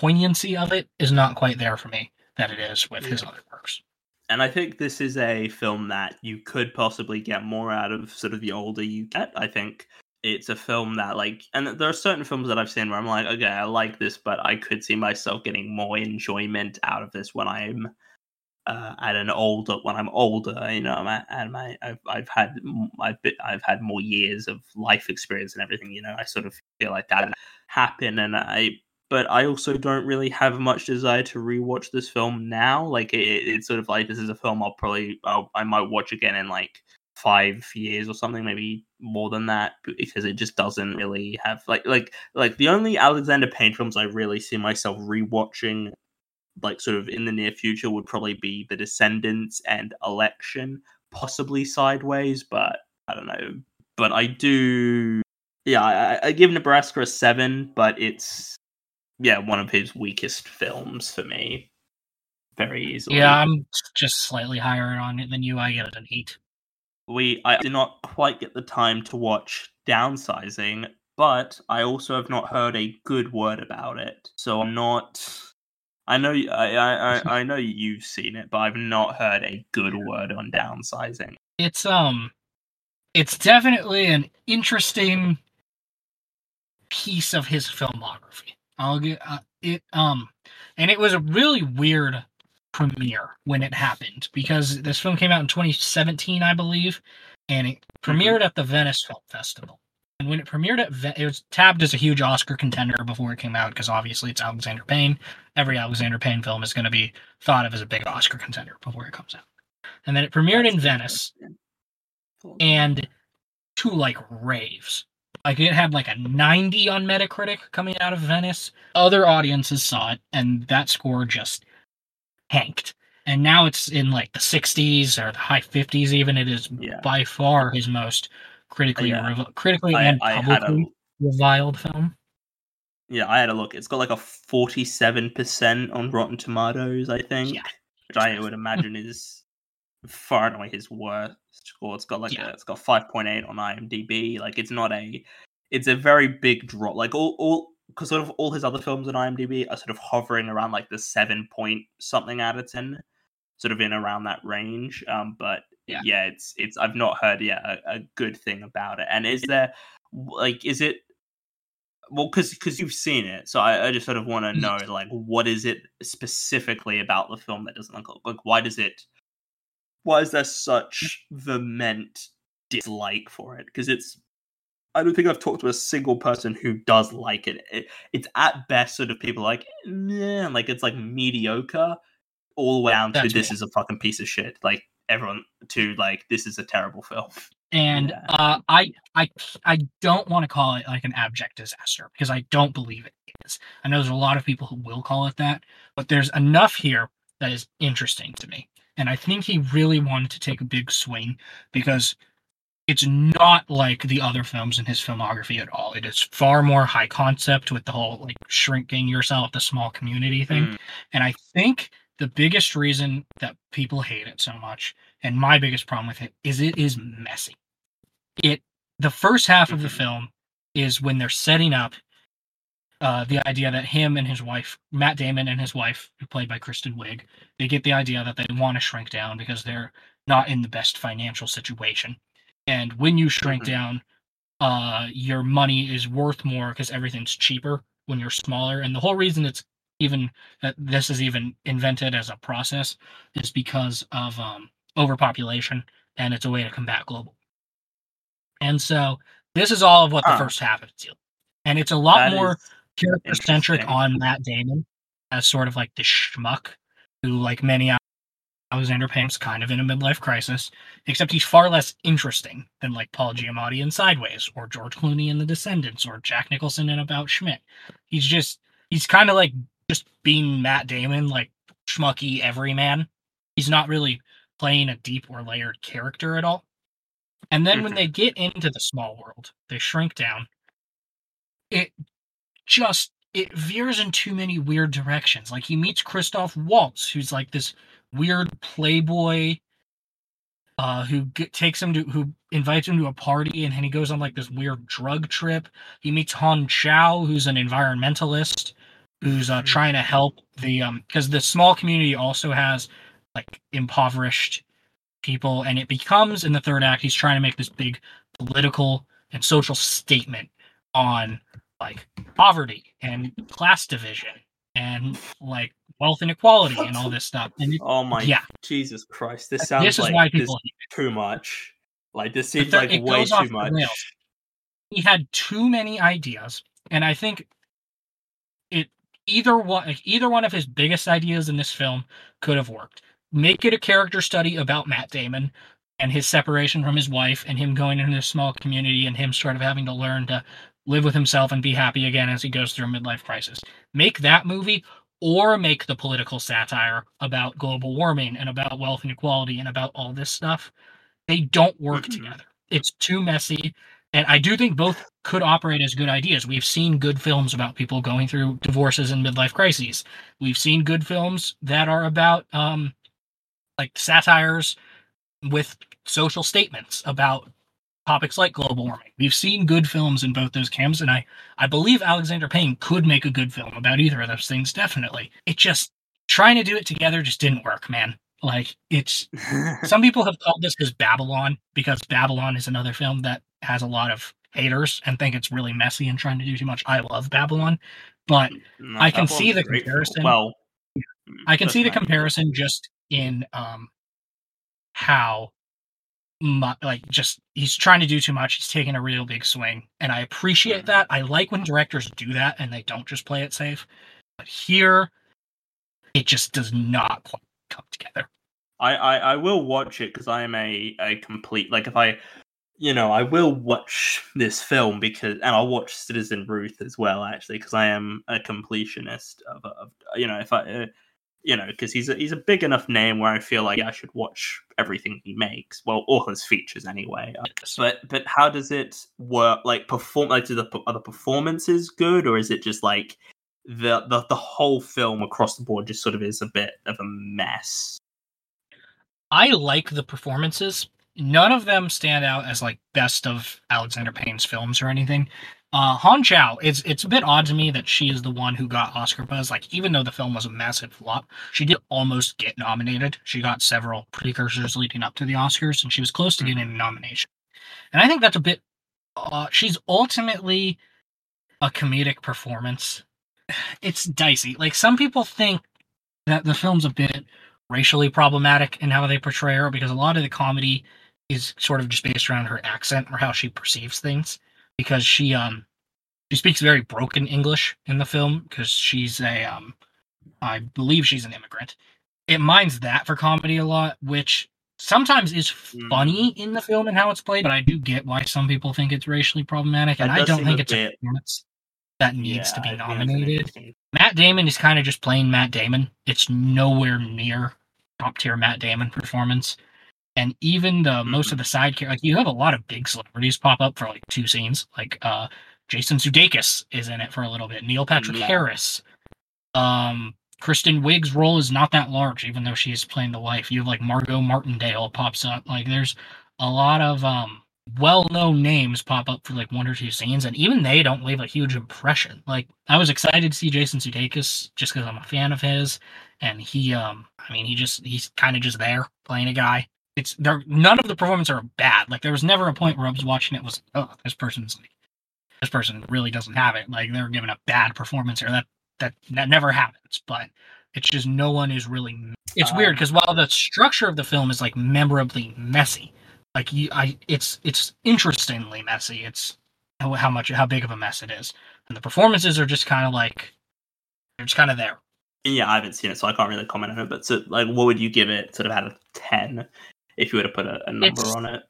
poignancy of it is not quite there for me that it is with yeah. his other works. And I think this is a film that you could possibly get more out of sort of the older you get. I think it's a film that like and there are certain films that I've seen where I'm like, okay, I like this, but I could see myself getting more enjoyment out of this when I'm uh, at an older when I'm older, you know, I'm at, and my I've I've had I've been, I've had more years of life experience and everything. You know, I sort of feel like that happen, and I but I also don't really have much desire to rewatch this film now. Like it, it's sort of like this is a film I'll probably I'll, I might watch again in like five years or something, maybe more than that, because it just doesn't really have like like like the only Alexander Payne films I really see myself rewatching, like sort of in the near future, would probably be The Descendants and Election, possibly Sideways, but I don't know. But I do, yeah, I, I give Nebraska a seven, but it's yeah, one of his weakest films for me. Very easily. Yeah, I'm just slightly higher on it than you. I get it an eight. We I did not quite get the time to watch Downsizing, but I also have not heard a good word about it. So I'm not. I know I I I know you've seen it, but I've not heard a good word on Downsizing. It's um, it's definitely an interesting piece of his filmography. I'll get uh, it. Um, and it was a really weird premiere when it happened because this film came out in 2017, I believe, and it mm-hmm. premiered at the Venice Film Festival. And when it premiered at, Ve- it was tabbed as a huge Oscar contender before it came out because obviously it's Alexander Payne. Every Alexander Payne film is going to be thought of as a big Oscar contender before it comes out. and then it premiered in Venice and to like raves. Like it had like a 90 on Metacritic coming out of Venice. Other audiences saw it, and that score just tanked. And now it's in like the 60s or the high 50s. Even it is Yeah. by far his most critically Yeah. rev- critically I, and I publicly a reviled film. yeah, I had a look. It's got like a forty-seven percent on Rotten Tomatoes, I think, Yeah. which I would imagine is far and away his worst score. It's got like Yeah. a, it's got five point eight on IMDb. Like it's not a, it's a very big drop. Like all all because sort of all his other films on IMDb are sort of hovering around like the seven point something out of ten, sort of in around that range. Um, but Yeah. yeah, it's it's I've not heard yet a, a good thing about it. And is there like is it well because because you've seen it so i, I just sort of want to know like what is it specifically about the film that doesn't look like why does it why is there such vehement dislike for it because it's i don't think i've talked to a single person who does like it, it it's at best sort of people like yeah like it's like mediocre all the way down to That's this me. is a fucking piece of shit like everyone to like this is a terrible film and Yeah. uh, I I I don't want to call it like an abject disaster because I don't believe it is. I know there's a lot of people who will call it that, but there's enough here that is interesting to me, and I think he really wanted to take a big swing because it's not like the other films in his filmography at all. It is far more high concept with the whole like shrinking yourself, the small community thing. Mm. And I think the biggest reason that people hate it so much, and my biggest problem with it, is it is messy. It the first half of the Mhm. film is when they're setting up uh, the idea that him and his wife, Matt Damon and his wife, who played by Kristen Wiig, they get the idea that they want to shrink down because they're not in the best financial situation. And when you shrink Mhm. down, uh, your money is worth more because everything's cheaper when you're smaller. And the whole reason it's even that this is even invented as a process is because of um, overpopulation, and it's a way to combat global. And so this is all of what the Huh. first half is dealing. And it's a lot That more is character centric on Matt Damon as sort of like the schmuck who, like many Alexander Payne's kind of in a midlife crisis, except he's far less interesting than like Paul Giamatti in Sideways or George Clooney in The Descendants or Jack Nicholson in About Schmidt. He's just he's kind of like just being Matt Damon, like schmucky everyman. He's not really playing a deep or layered character at all. And then when Mhm. they get into the small world, they shrink down. It just it veers in too many weird directions. Like he meets Christoph Waltz, who's like this weird playboy uh, who g- takes him to who invites him to a party and then he goes on like this weird drug trip. He meets Hong Chau, who's an environmentalist who's uh, Mhm. trying to help the um because the small community also has like impoverished people and it becomes in the third act he's trying to make this big political and social statement on like poverty and class division and like wealth inequality and all this stuff and it, Oh my Yeah. Jesus Christ! This sounds this is like why this people too much. Like this seems there- like way too much. he had too many ideas and i think it either one either one of his biggest ideas in this film could have worked make it a character study about matt damon and his separation from his wife and him going into a small community and him sort of having to learn to live with himself and be happy again as he goes through a midlife crisis make that movie or make the political satire about global warming and about wealth inequality and about all this stuff they don't work Mhm. together it's too messy and I do think both could operate as good ideas. We've seen good films about people going through divorces and midlife crises. We've seen good films that are about um like satires with social statements about topics like global warming. We've seen good films in both those camps, and I I believe Alexander Payne could make a good film about either of those things. Definitely, it just trying to do it together just didn't work, man. Like it's some people have called this as Babylon because Babylon is another film that has a lot of haters and think it's really messy and trying to do too much. I love Babylon, but No, I can that see the great comparison. Well, I can see the comparison just in um how like just he's trying to do too much. He's taking a real big swing, and I appreciate Mhm. that. I like when directors do that and they don't just play it safe. But here, it just does not quite come together. I, I, I will watch it because I am a, a complete like if I you know I will watch this film because and I'll watch Citizen Ruth as well actually because I am a completionist of, of you know if I uh, you know because he's a, he's a big enough name where I feel like I should watch everything he makes well all his features anyway uh, but but how does it work like perform like do the are the performances good or is it just like the, the the whole film across the board just sort of is a bit of a mess I like the performances. None of them stand out as like best of Alexander Payne's films or anything. Uh, Hong Chau, it's it's a bit odd to me that she is the one who got Oscar buzz. Like, even though the film was a massive flop, she did almost get nominated. She got several precursors leading up to the Oscars, and she was close to getting a nomination. And I think that's a bit. Uh, she's ultimately a comedic performance. It's dicey. Like some people think that the film's a bit racially problematic in how they portray her because a lot of the comedy is sort of just based around her accent or how she perceives things because she um she speaks very broken English in the film because she's a um I believe she's an immigrant. It minds that for comedy a lot, which sometimes is funny in the film and how it's played, but I do get why some people think it's racially problematic, and I don't think it's a performance that needs to be I think that's an nominated. Matt Damon is kind of just plain Matt Damon. It's nowhere near top tier Matt Damon performance. And even the most of the side characters, like you have a lot of big celebrities pop up for like two scenes. Like uh Jason Sudeikis is in it for a little bit. Neil Patrick Yeah. Harris. Um Kristen Wiig's role is not that large, even though she's playing the wife. You have like Margot Martindale pops up. Like there's a lot of um well-known names pop up for like one or two scenes, and even they don't leave a huge impression. Like I was excited to see Jason Sudeikis just because I'm a fan of his, and he, um, I mean, he just he's kind of just there playing a guy. It's there. None of the performances are bad. Like there was never a point where I was watching it was oh this person's like this person really doesn't have it. Like they're giving a bad performance here. That that that never happens. But it's just no one is really. It's weird Um, because while the structure of the film is like memorably messy, like you, I, it's it's interestingly messy. It's how, how much how big of a mess it is, and the performances are just kind of like they're just kind of there. Yeah, I haven't seen it, so I can't really comment on it. But so, like, what would you give it, sort of out of ten, if you were to put a, a number It's- on it?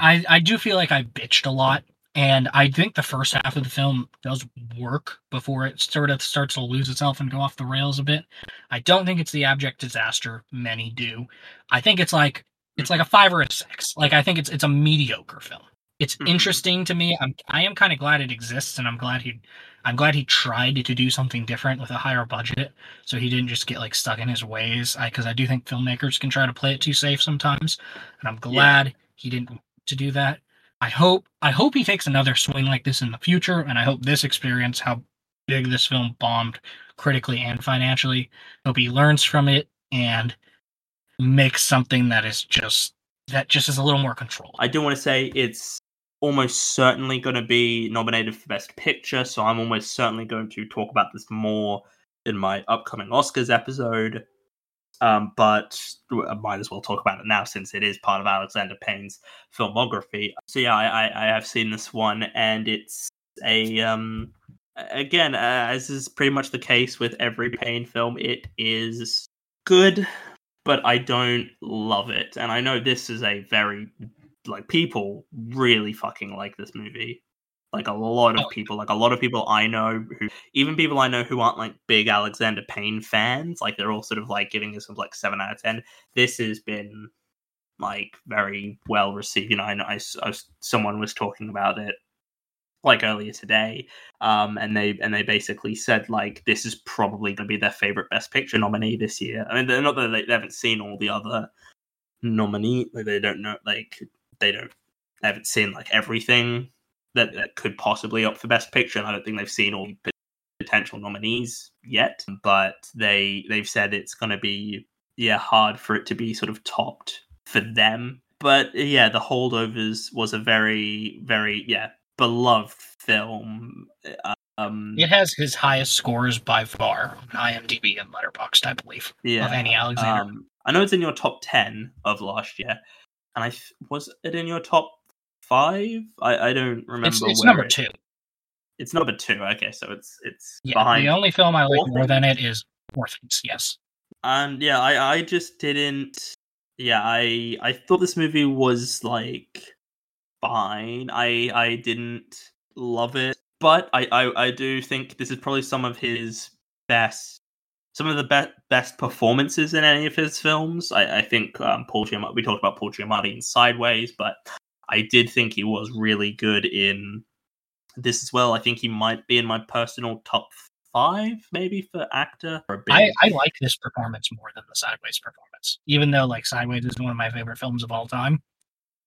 I I do feel like I bitched a lot, and I think the first half of the film does work before it sort of starts to lose itself and go off the rails a bit. I don't think it's the abject disaster many do. I think it's like it's like a five or a six. Like I think it's it's a mediocre film. It's Mhm. interesting to me. I'm I am kind of glad it exists, and I'm glad he I'm glad he tried to do something different with a higher budget, so he didn't just get like stuck in his ways. I because I do think filmmakers can try to play it too safe sometimes, and I'm glad he didn't want to do that. I hope I hope he takes another swing like this in the future, and I hope this experience, how big this film bombed critically and financially, hope he learns from it and makes something that is just that just is a little more controlled. I do want to say it's almost certainly going to be nominated for Best Picture, so I'm almost certainly going to talk about this more in my upcoming Oscars episode. Um, but I might as well talk about it now since it is part of Alexander Payne's filmography. So yeah, I, I, I have seen this one, and it's a um again, as is pretty much the case with every Payne film, it is good, but I don't love it. And I know this is a very like people really fucking like this movie. Like a lot of Oh. people, like a lot of people I know who, even people I know who aren't like big Alexander Payne fans, like they're all sort of like giving this of like seven out of ten. This has been like very well received. You know, I know I, I someone was talking about it like earlier today, um, and they and they basically said like this is probably going to be their favorite Best Picture nominee this year. I mean, they're not that they, they haven't seen all the other nominee, like they don't know, like they don't they haven't seen like everything that, that could possibly opt for Best Picture. And I don't think they've seen all potential nominees yet, but they they've said it's going to be yeah hard for it to be sort of topped for them. But yeah, The Holdovers was a very very yeah beloved film. Um, It has his highest scores by far on IMDb and Letterboxd, I believe, yeah. of any Alexander. Um, I know it's in your top ten of last year, and I was it in your top five? I, I don't remember. it's it's number it- two. It's number two. Okay, so it's it's Yeah, behind. the only film I like more than it is Orphans. Yes, and yeah, I I just didn't. Yeah, I I thought this movie was like fine. I I didn't love it, but I I, I do think this is probably some of his best. Some of the be- best performances in any of his films. I, I think um, Paul Giamatti. We talked about Paul Giamatti in Sideways, but I did think he was really good in this as well. I think he might be in my personal top five, maybe for actor. For I, I like this performance more than the Sideways performance, even though like Sideways is one of my favorite films of all time,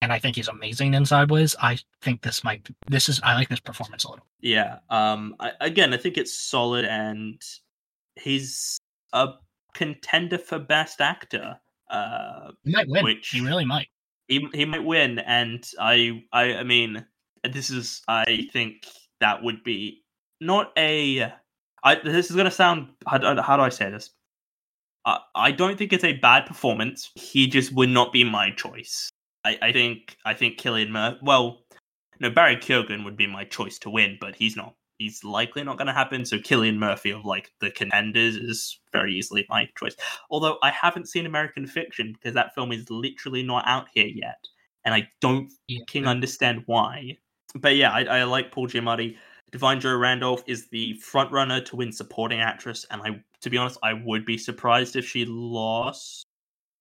and I think he's amazing in Sideways. I think this might this is I like this performance a little. Yeah. Um. I, again, I think it's solid, and he's a contender for best actor. Uh, he might win. Which he really might. He he might win, and I I I mean this is I think that would be not a I, this is going to sound. How, how, do I say this? I, I don't think it's a bad performance. He just would not be my choice. I, I think. I think Murphy. Well, no, Barry Keoghan would be my choice to win, but he's not. He's likely not going to happen. So Cillian Murphy of like the contenders is very easily my choice. Although I haven't seen American Fiction because that film is literally not out here yet, and I don't yeah. fucking understand why. But yeah, I, I like Paul Giamatti. Da'Vine Joy Randolph is the front runner to win supporting actress, and I, to be honest, I would be surprised if she lost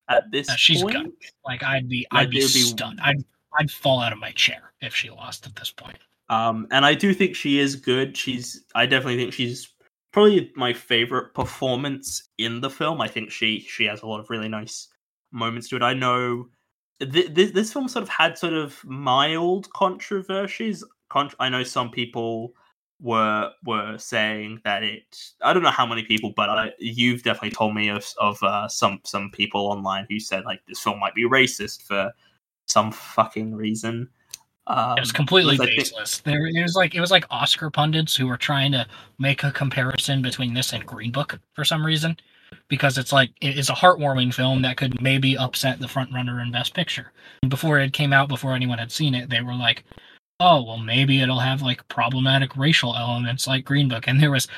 at this. Uh, she's point. good. Like I'd be, I'd be, be stunned. I'd, I'd fall out of my chair if she lost at this point. Um, and I do think she is good. She's, I definitely think she's probably my favorite performance in the film. I think she, she has a lot of really nice moments to it. I know th- th- this film sort of had sort of mild controversies. Con- I know some people were were saying that it I don't know how many people but I, you've definitely told me of of uh, some some people online who said like this film might be racist for some fucking reason. Um, it was completely baseless. Think... There, it was like it was like Oscar pundits who were trying to make a comparison between this and Green Book for some reason, because it's like it's a heartwarming film that could maybe upset the front runner in Best Picture. Before it came out, before anyone had seen it, they were like, oh, well, maybe it'll have like problematic racial elements like Green Book. And there was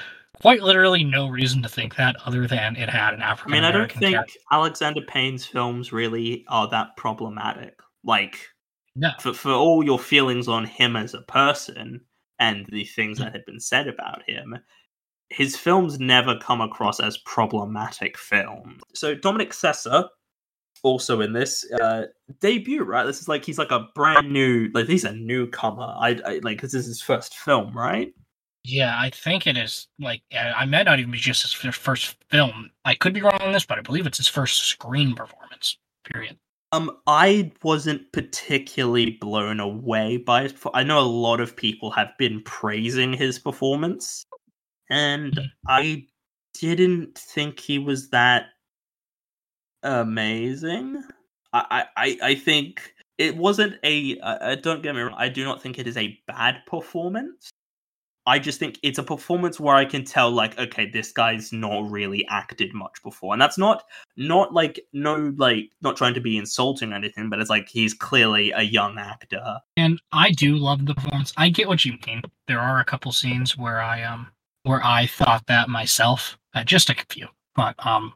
quite literally no reason to think that other than it had an African I mean, I don't think character. Alexander Payne's films really are that problematic. Like, no. for, for all your feelings on him as a person and the things that had been said about him, his films never come across as problematic films. So Dominic Sessa also in this uh debut right? This is like he's like a brand new like he's a newcomer. I, I like this is his first film right? Yeah i think it is like i might not even be just his first film. I could be wrong on this but i believe it's his first screen performance period um i wasn't particularly blown away by it i know a lot of people have been praising his performance and mm-hmm. i didn't think he was that amazing. I I I think it wasn't a. Uh, don't get me wrong. I do not think it is a bad performance. I just think it's a performance where I can tell, like, okay, this guy's not really acted much before, and that's not not like no like not trying to be insulting or anything, but it's like he's clearly a young actor. And I do love the performance. I get what you mean. There are a couple scenes where I um where I thought that myself, uh, just a few, but um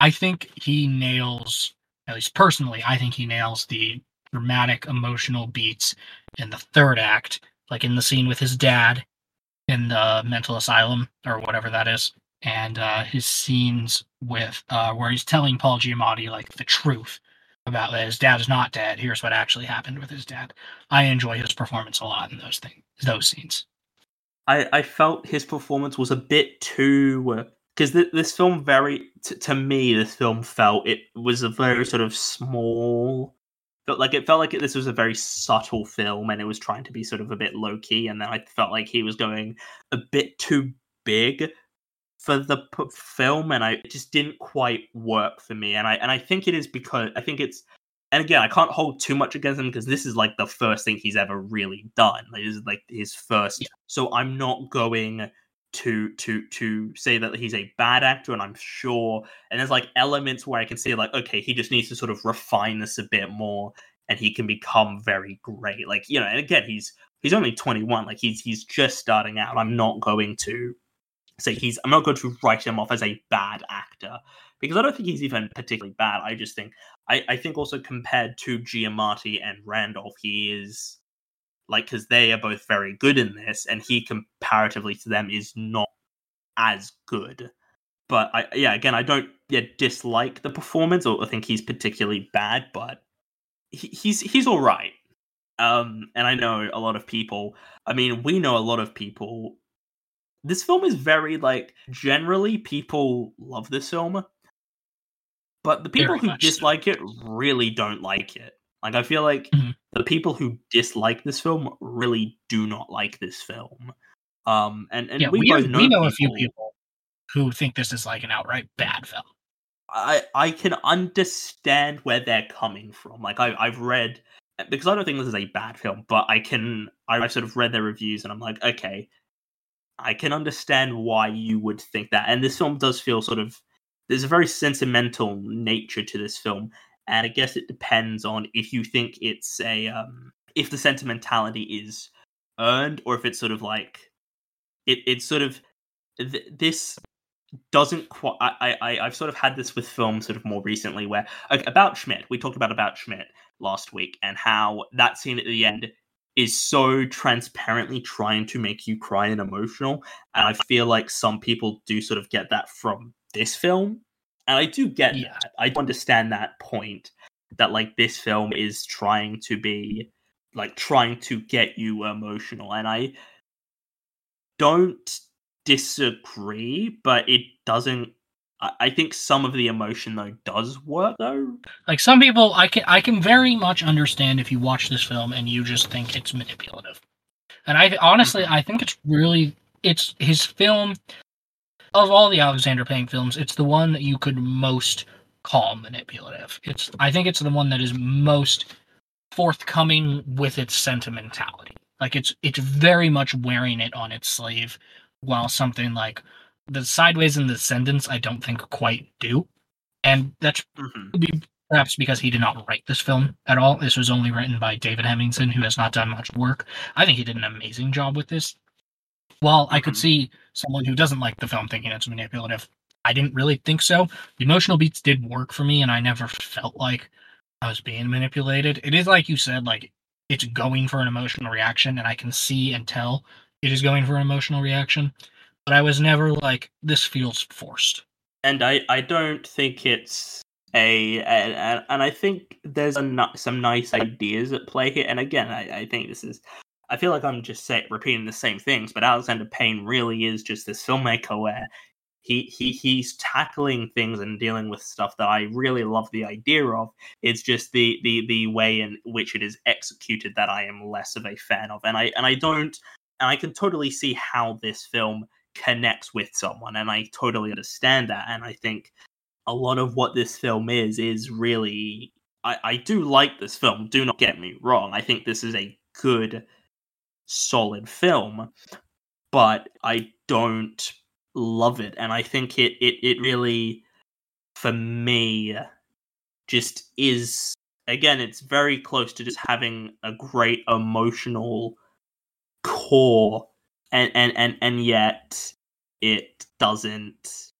I think he nails, at least personally, I think he nails the dramatic emotional beats in the third act, like in the scene with his dad in the mental asylum or whatever that is, and uh, his scenes with uh, where he's telling Paul Giamatti like the truth about that his dad is not dead. Here's what actually happened with his dad. I enjoy his performance a lot in those things, those scenes. I, I felt his performance was a bit too because th- this film very t- to me this film felt it was a very sort of small felt like it felt like this was a very subtle film and it was trying to be sort of a bit low key and then I felt like he was going a bit too big for the p- film and I it just didn't quite work for me and I and I think it is because I think it's and again I can't hold too much against him because this is like the first thing he's ever really done like, this is like his first yeah. so I'm not going to to to say that he's a bad actor and i'm sure and there's like elements where i can see like okay he just needs to sort of refine this a bit more and he can become very great like you know and again he's he's only 21 like he's he's just starting out i'm not going to say he's. I'm not going to write him off as a bad actor because I don't think he's even particularly bad. I just think I, I think also compared to Giamatti and Randolph, he is like because they are both very good in this, and he comparatively to them is not as good. But I yeah, again, I don't yeah dislike the performance or think he's particularly bad, but he, he's he's all right. Um, and I know a lot of people. I mean, we know a lot of people. This film is very like generally people love this film, but the people Very who much so. dislike it really don't like it. Like I feel like Mhm. The people who dislike this film really do not like this film. Um, and and yeah, we, we, both we know, know, a few people who think this is like an outright bad film. I I can understand where they're coming from. Like I I've read because I don't think this is a bad film, but I can I sort of read their reviews and I'm like, okay, I can understand why you would think that. And this film does feel sort of there's a very sentimental nature to this film, and I guess it depends on if you think it's a um if the sentimentality is earned or if it's sort of like it it's sort of th- this doesn't quite I, I i've sort of had this with films sort of more recently where about schmidt we talked about about schmidt last week and how that scene at the end is so transparently trying to make you cry and emotional. And i feel like some people do sort of get that from this film and i do get Yeah. that i understand that point that like this film is trying to be like trying to get you emotional and i don't disagree, but it doesn't. I I think some of the emotion though does work though. Like some people, I can I can very much understand if you watch this film and you just think it's manipulative. And I honestly, mm-hmm. I think it's really it's his film of all the Alexander Payne films, it's the one that you could most call manipulative. It's I think it's the one that is most forthcoming with its sentimentality. Like it's it's very much wearing it on its sleeve, while something like the Sideways and the Descendants, I don't think quite do. And that's Mhm. perhaps because he did not write this film at all. This was only written by David Hemingson, who has not done much work. I think he did an amazing job with this. While I could Mhm. see someone who doesn't like the film thinking it's manipulative, I didn't really think so. The emotional beats did work for me, and I never felt like I was being manipulated. It is like you said, like it's going for an emotional reaction, and I can see and tell it is going for an emotional reaction. But I was never like, this feels forced. And I I don't think it's a and, and- and I think there's a some nice ideas at play here. And again, I, I think this is. I feel like I'm just say, repeating the same things, but Alexander Payne really is just this filmmaker where he he he's tackling things and dealing with stuff that I really love the idea of. It's just the the the way in which it is executed that I am less of a fan of, and I and I don't and I can totally see how this film connects with someone, and I totally understand that, and I think a lot of what this film is is really I, I do like this film. Do not get me wrong. I think this is a good, solid film, but I don't love it, and I think it it it really, for me, just is again. It's very close to just having a great emotional core, and and and and yet it doesn't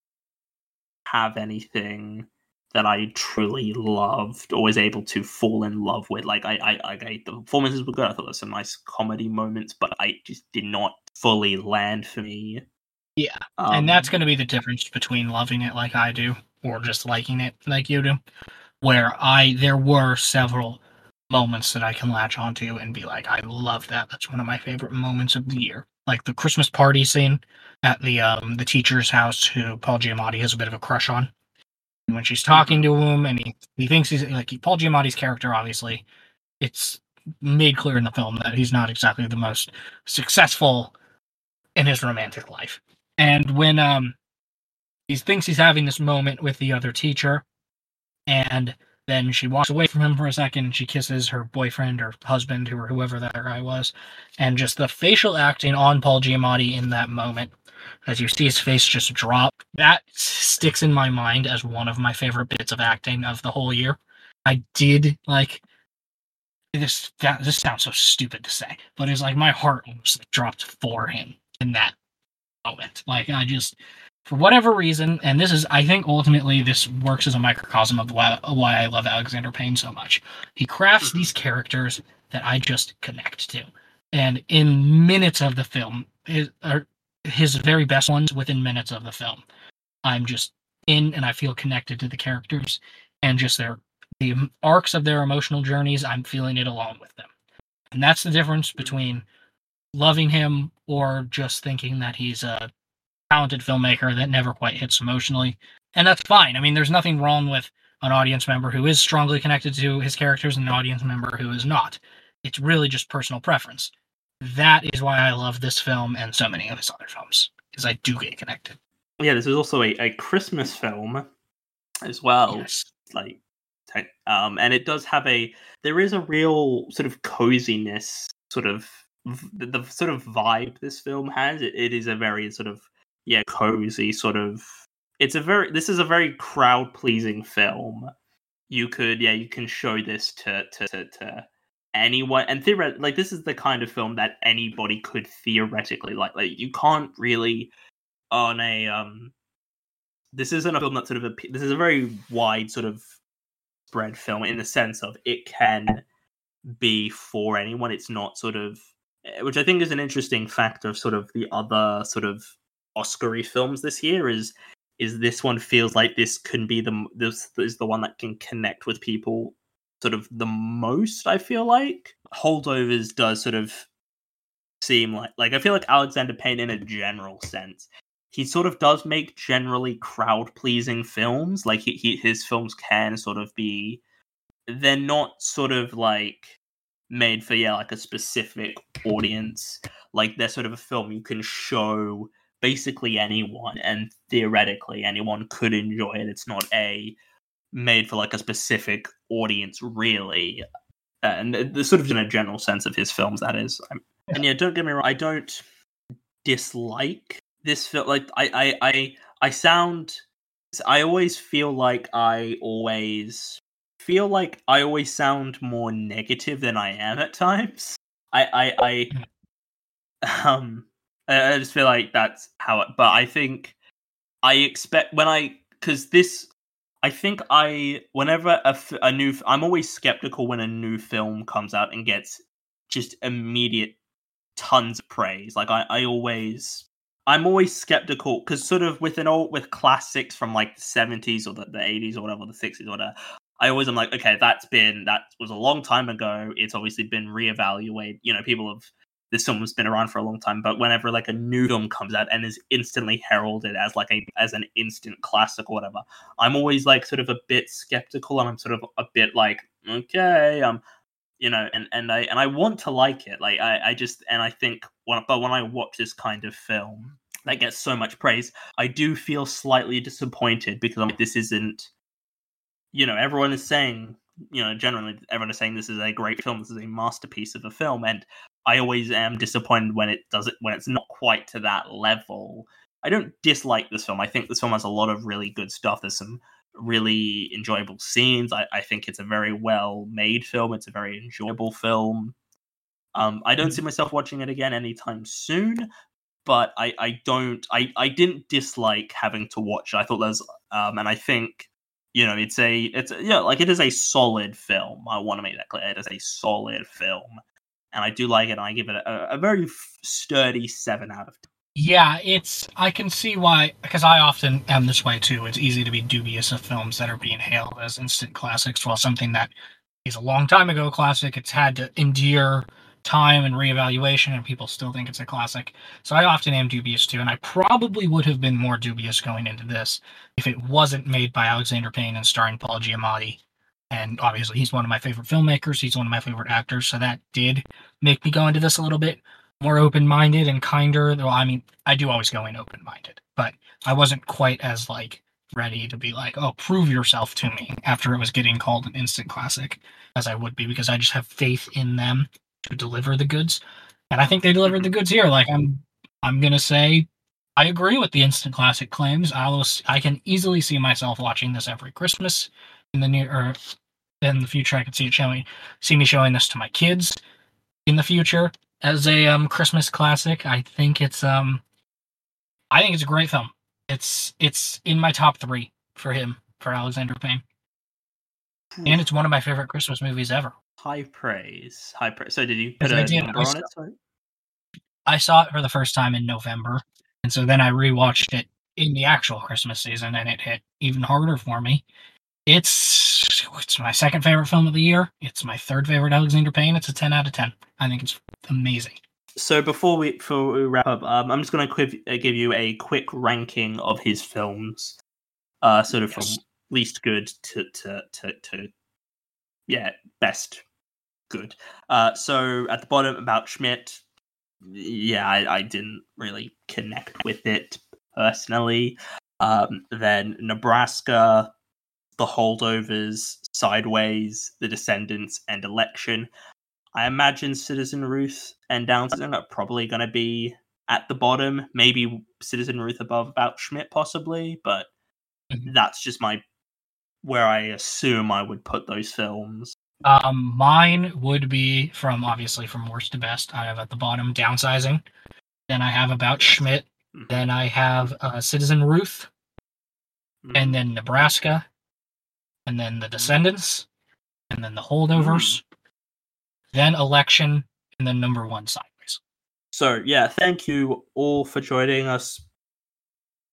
have anything that I truly loved or was able to fall in love with. Like I, I, I, I the performances were good. I thought there were some nice comedy moments, but I just did not fully land for me. Yeah, Um, and that's going to be the difference between loving it like I do or just liking it like you do. Where I there were several moments that I can latch onto and be like, I love that. That's one of my favorite moments of the year. Like the Christmas party scene at the um the teacher's house who Paul Giamatti has a bit of a crush on. And when she's talking to him and he, he thinks he's like Paul Giamatti's character, obviously, it's made clear in the film that he's not exactly the most successful in his romantic life. And when um he thinks he's having this moment with the other teacher, and then she walks away from him for a second and she kisses her boyfriend or husband or whoever that guy was. And just the facial acting on Paul Giamatti in that moment, as you see his face just drop, that sticks in my mind as one of my favorite bits of acting of the whole year. I did like this that this sounds so stupid to say, but it's like my heart almost like dropped for him in that moment. Like I just for whatever reason, and this is, I think, ultimately this works as a microcosm of why, why I love Alexander Payne so much. He crafts Mm-hmm. these characters that I just connect to, and in minutes of the film, his, or his very best ones within minutes of the film, I'm just in and I feel connected to the characters and just their the arcs of their emotional journeys. I'm feeling it along with them, and that's the difference between loving him or just thinking that he's a talented filmmaker that never quite hits emotionally. And that's fine. I mean, there's nothing wrong with an audience member who is strongly connected to his characters and an audience member who is not. It's really just personal preference. That is why I love this film and so many of his other films, because I do get connected. Yeah, this is also a, a Christmas film as well. Yes. Like, um, and it does have a there is a real sort of coziness, sort of the, the sort of vibe this film has. It, it is a very sort of yeah cozy sort of. It's a very this is a very crowd pleasing film. You could yeah you can show this to to to, to anyone and theoretically like this is the kind of film that anybody could theoretically like like you can't really on a um this isn't a film that sort of appe- this is a very wide sort of spread film in the sense of it can be for anyone. It's not sort of eh, which i think is an interesting factor of sort of the other sort of oscary films this year is is this one feels like this can be the this is the one that can connect with people sort of the most i feel like holdovers does sort of seem like like i feel like alexander payne in a general sense he sort of does make generally crowd pleasing films like he, he his films can sort of be they're not sort of like made for yeah like a specific audience. Like they're sort of a film you can show basically anyone and theoretically anyone could enjoy it. It's not a made for like a specific audience really and the sort of in a general sense of his films that is. And yeah don't get me wrong i don't dislike this film like I, I i i sound i always feel like i always feel like i always sound more negative than i am at times. I i i um i I just feel like that's how it but i think i expect when i because this i think i whenever a, a new i'm always skeptical when a new film comes out and gets just immediate tons of praise like i i always I'm always skeptical because sort of with an old with classics from like the 70s or the, the 80s or whatever, the 60s or whatever. I always am like, okay, that's been that was a long time ago. It's obviously been reevaluated. You know, people have this film has been around for a long time, but whenever like a new film comes out and is instantly heralded as like a as an instant classic or whatever, I'm always like sort of a bit skeptical and I'm sort of a bit like, okay, um, you know, and and I and I want to like it. Like I I just and I think when but when I watch this kind of film that gets so much praise, I do feel slightly disappointed because I'm like, this isn't, you know, everyone is saying, you know, generally everyone is saying this is a great film, this is a masterpiece of a film, and I always am disappointed when it does it when it's not quite to that level. I don't dislike this film. I think this film has a lot of really good stuff. There's some really enjoyable scenes. I, I think it's a very well made film. It's a very enjoyable film. Um, I don't see myself watching it again anytime soon, but I, I don't I, I didn't dislike having to watch it. I thought there's um and I think you know it's a it's a, yeah like it is a solid film. I want to make that clear. It is a solid film, and I do like it. and I give it a, a very sturdy seven out of ten. Yeah, it's. I can see why, because I often am this way too. It's easy to be dubious of films that are being hailed as instant classics, while something that is a long time ago classic, it's had to endure time and reevaluation, and people still think it's a classic. So I often am dubious too, and I probably would have been more dubious going into this if it wasn't made by Alexander Payne and starring Paul Giamatti. And obviously, he's one of my favorite filmmakers. He's one of my favorite actors, so that did make me go into this a little bit more open-minded and kinder though i mean i do always go in open-minded but i wasn't quite as like ready to be like oh prove yourself to me after it was getting called an instant classic as i would be because i just have faith in them to deliver the goods and i think they delivered the goods here like i'm i'm gonna say i agree with the instant classic claims i'll i can easily see myself watching this every christmas in the near or in the future i could see it showing see me showing this to my kids in the future as a um Christmas classic. I think it's um I think it's a great film. It's it's in my top three for him for Alexander Payne, and it's one of my favorite Christmas movies ever. High praise, high praise. So did you put a did. number I on saw- it? Sorry? I saw it for the first time in November, and so then I rewatched it in the actual Christmas season, and it hit even harder for me. It's it's my second favorite film of the year. It's my third favorite Alexander Payne. It's a ten out of ten. I think it's amazing. So before we before we wrap up, um, I'm just going to quiv- uh, give you a quick ranking of his films, uh, sort of Yes. from least good to to to, to yeah best good. Uh, so at the bottom about Schmidt, yeah, I, I didn't really connect with it personally. Um, then Nebraska, The Holdovers, Sideways, The Descendants, and Election. I imagine Citizen Ruth and Downsizing are probably going to be at the bottom. Maybe Citizen Ruth above about Schmidt, possibly, but Mhm. that's just my where I assume I would put those films. Um, mine would be from obviously from worst to best. I have at the bottom downsizing. Then I have about Schmidt. Mhm. Then I have uh, Citizen Ruth, and then Nebraska, and then the Descendants, and then the Holdovers, then Election, and then number one Sideways. So yeah, thank you all for joining us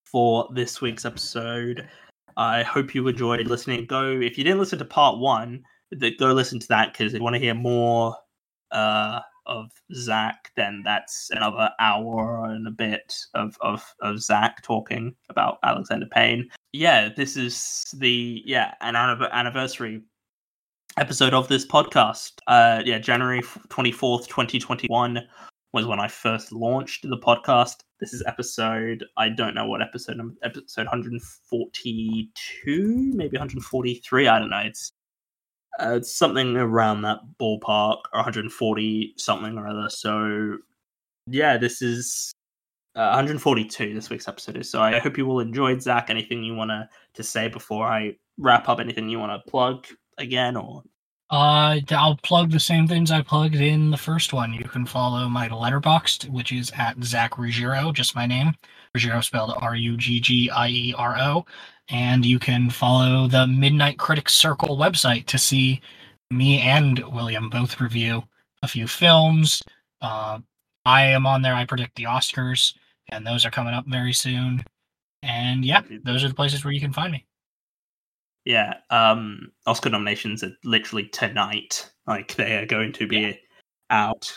for this week's episode. I hope you enjoyed listening. Go if you didn't listen to part one, th- go listen to that because if you want to hear more uh, of Zach, then that's another hour and a bit of, of of Zach talking about Alexander Payne. Yeah, this is the yeah an anniversary episode of this podcast. Uh, yeah, January twenty fourth, twenty twenty one was when I first launched the podcast. This is episode I don't know what episode number episode 142, maybe 143. I don't know. It's uh, it's something around that ballpark, or 140 something or other. So yeah, this is uh, 142. This week's episode is. So I hope you all enjoyed. Zach, anything you want to to say before I wrap up? Anything you want to plug again, or Uh, I'll plug the same things I plugged in the first one. You can follow my Letterboxd, which is at Zach Ruggiero, just my name. Ruggiero spelled R U G G I E R O. And you can follow the Midnight Critics Circle website to see me and William both review a few films. Uh, I am on there. I predict the Oscars, and those are coming up very soon. And yeah, those are the places where you can find me. Yeah, um, Oscar nominations are literally tonight. Like they are going to be out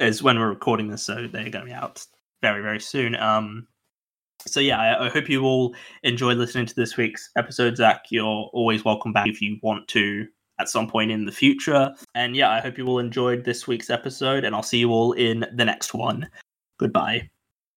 as when we're recording this, so they're going to be out very very soon. Um, so yeah, I, I hope you all enjoyed listening to this week's episode. Zach, you're always welcome back if you want to at some point in the future. And yeah, I hope you all enjoyed this week's episode, and I'll see you all in the next one. Goodbye.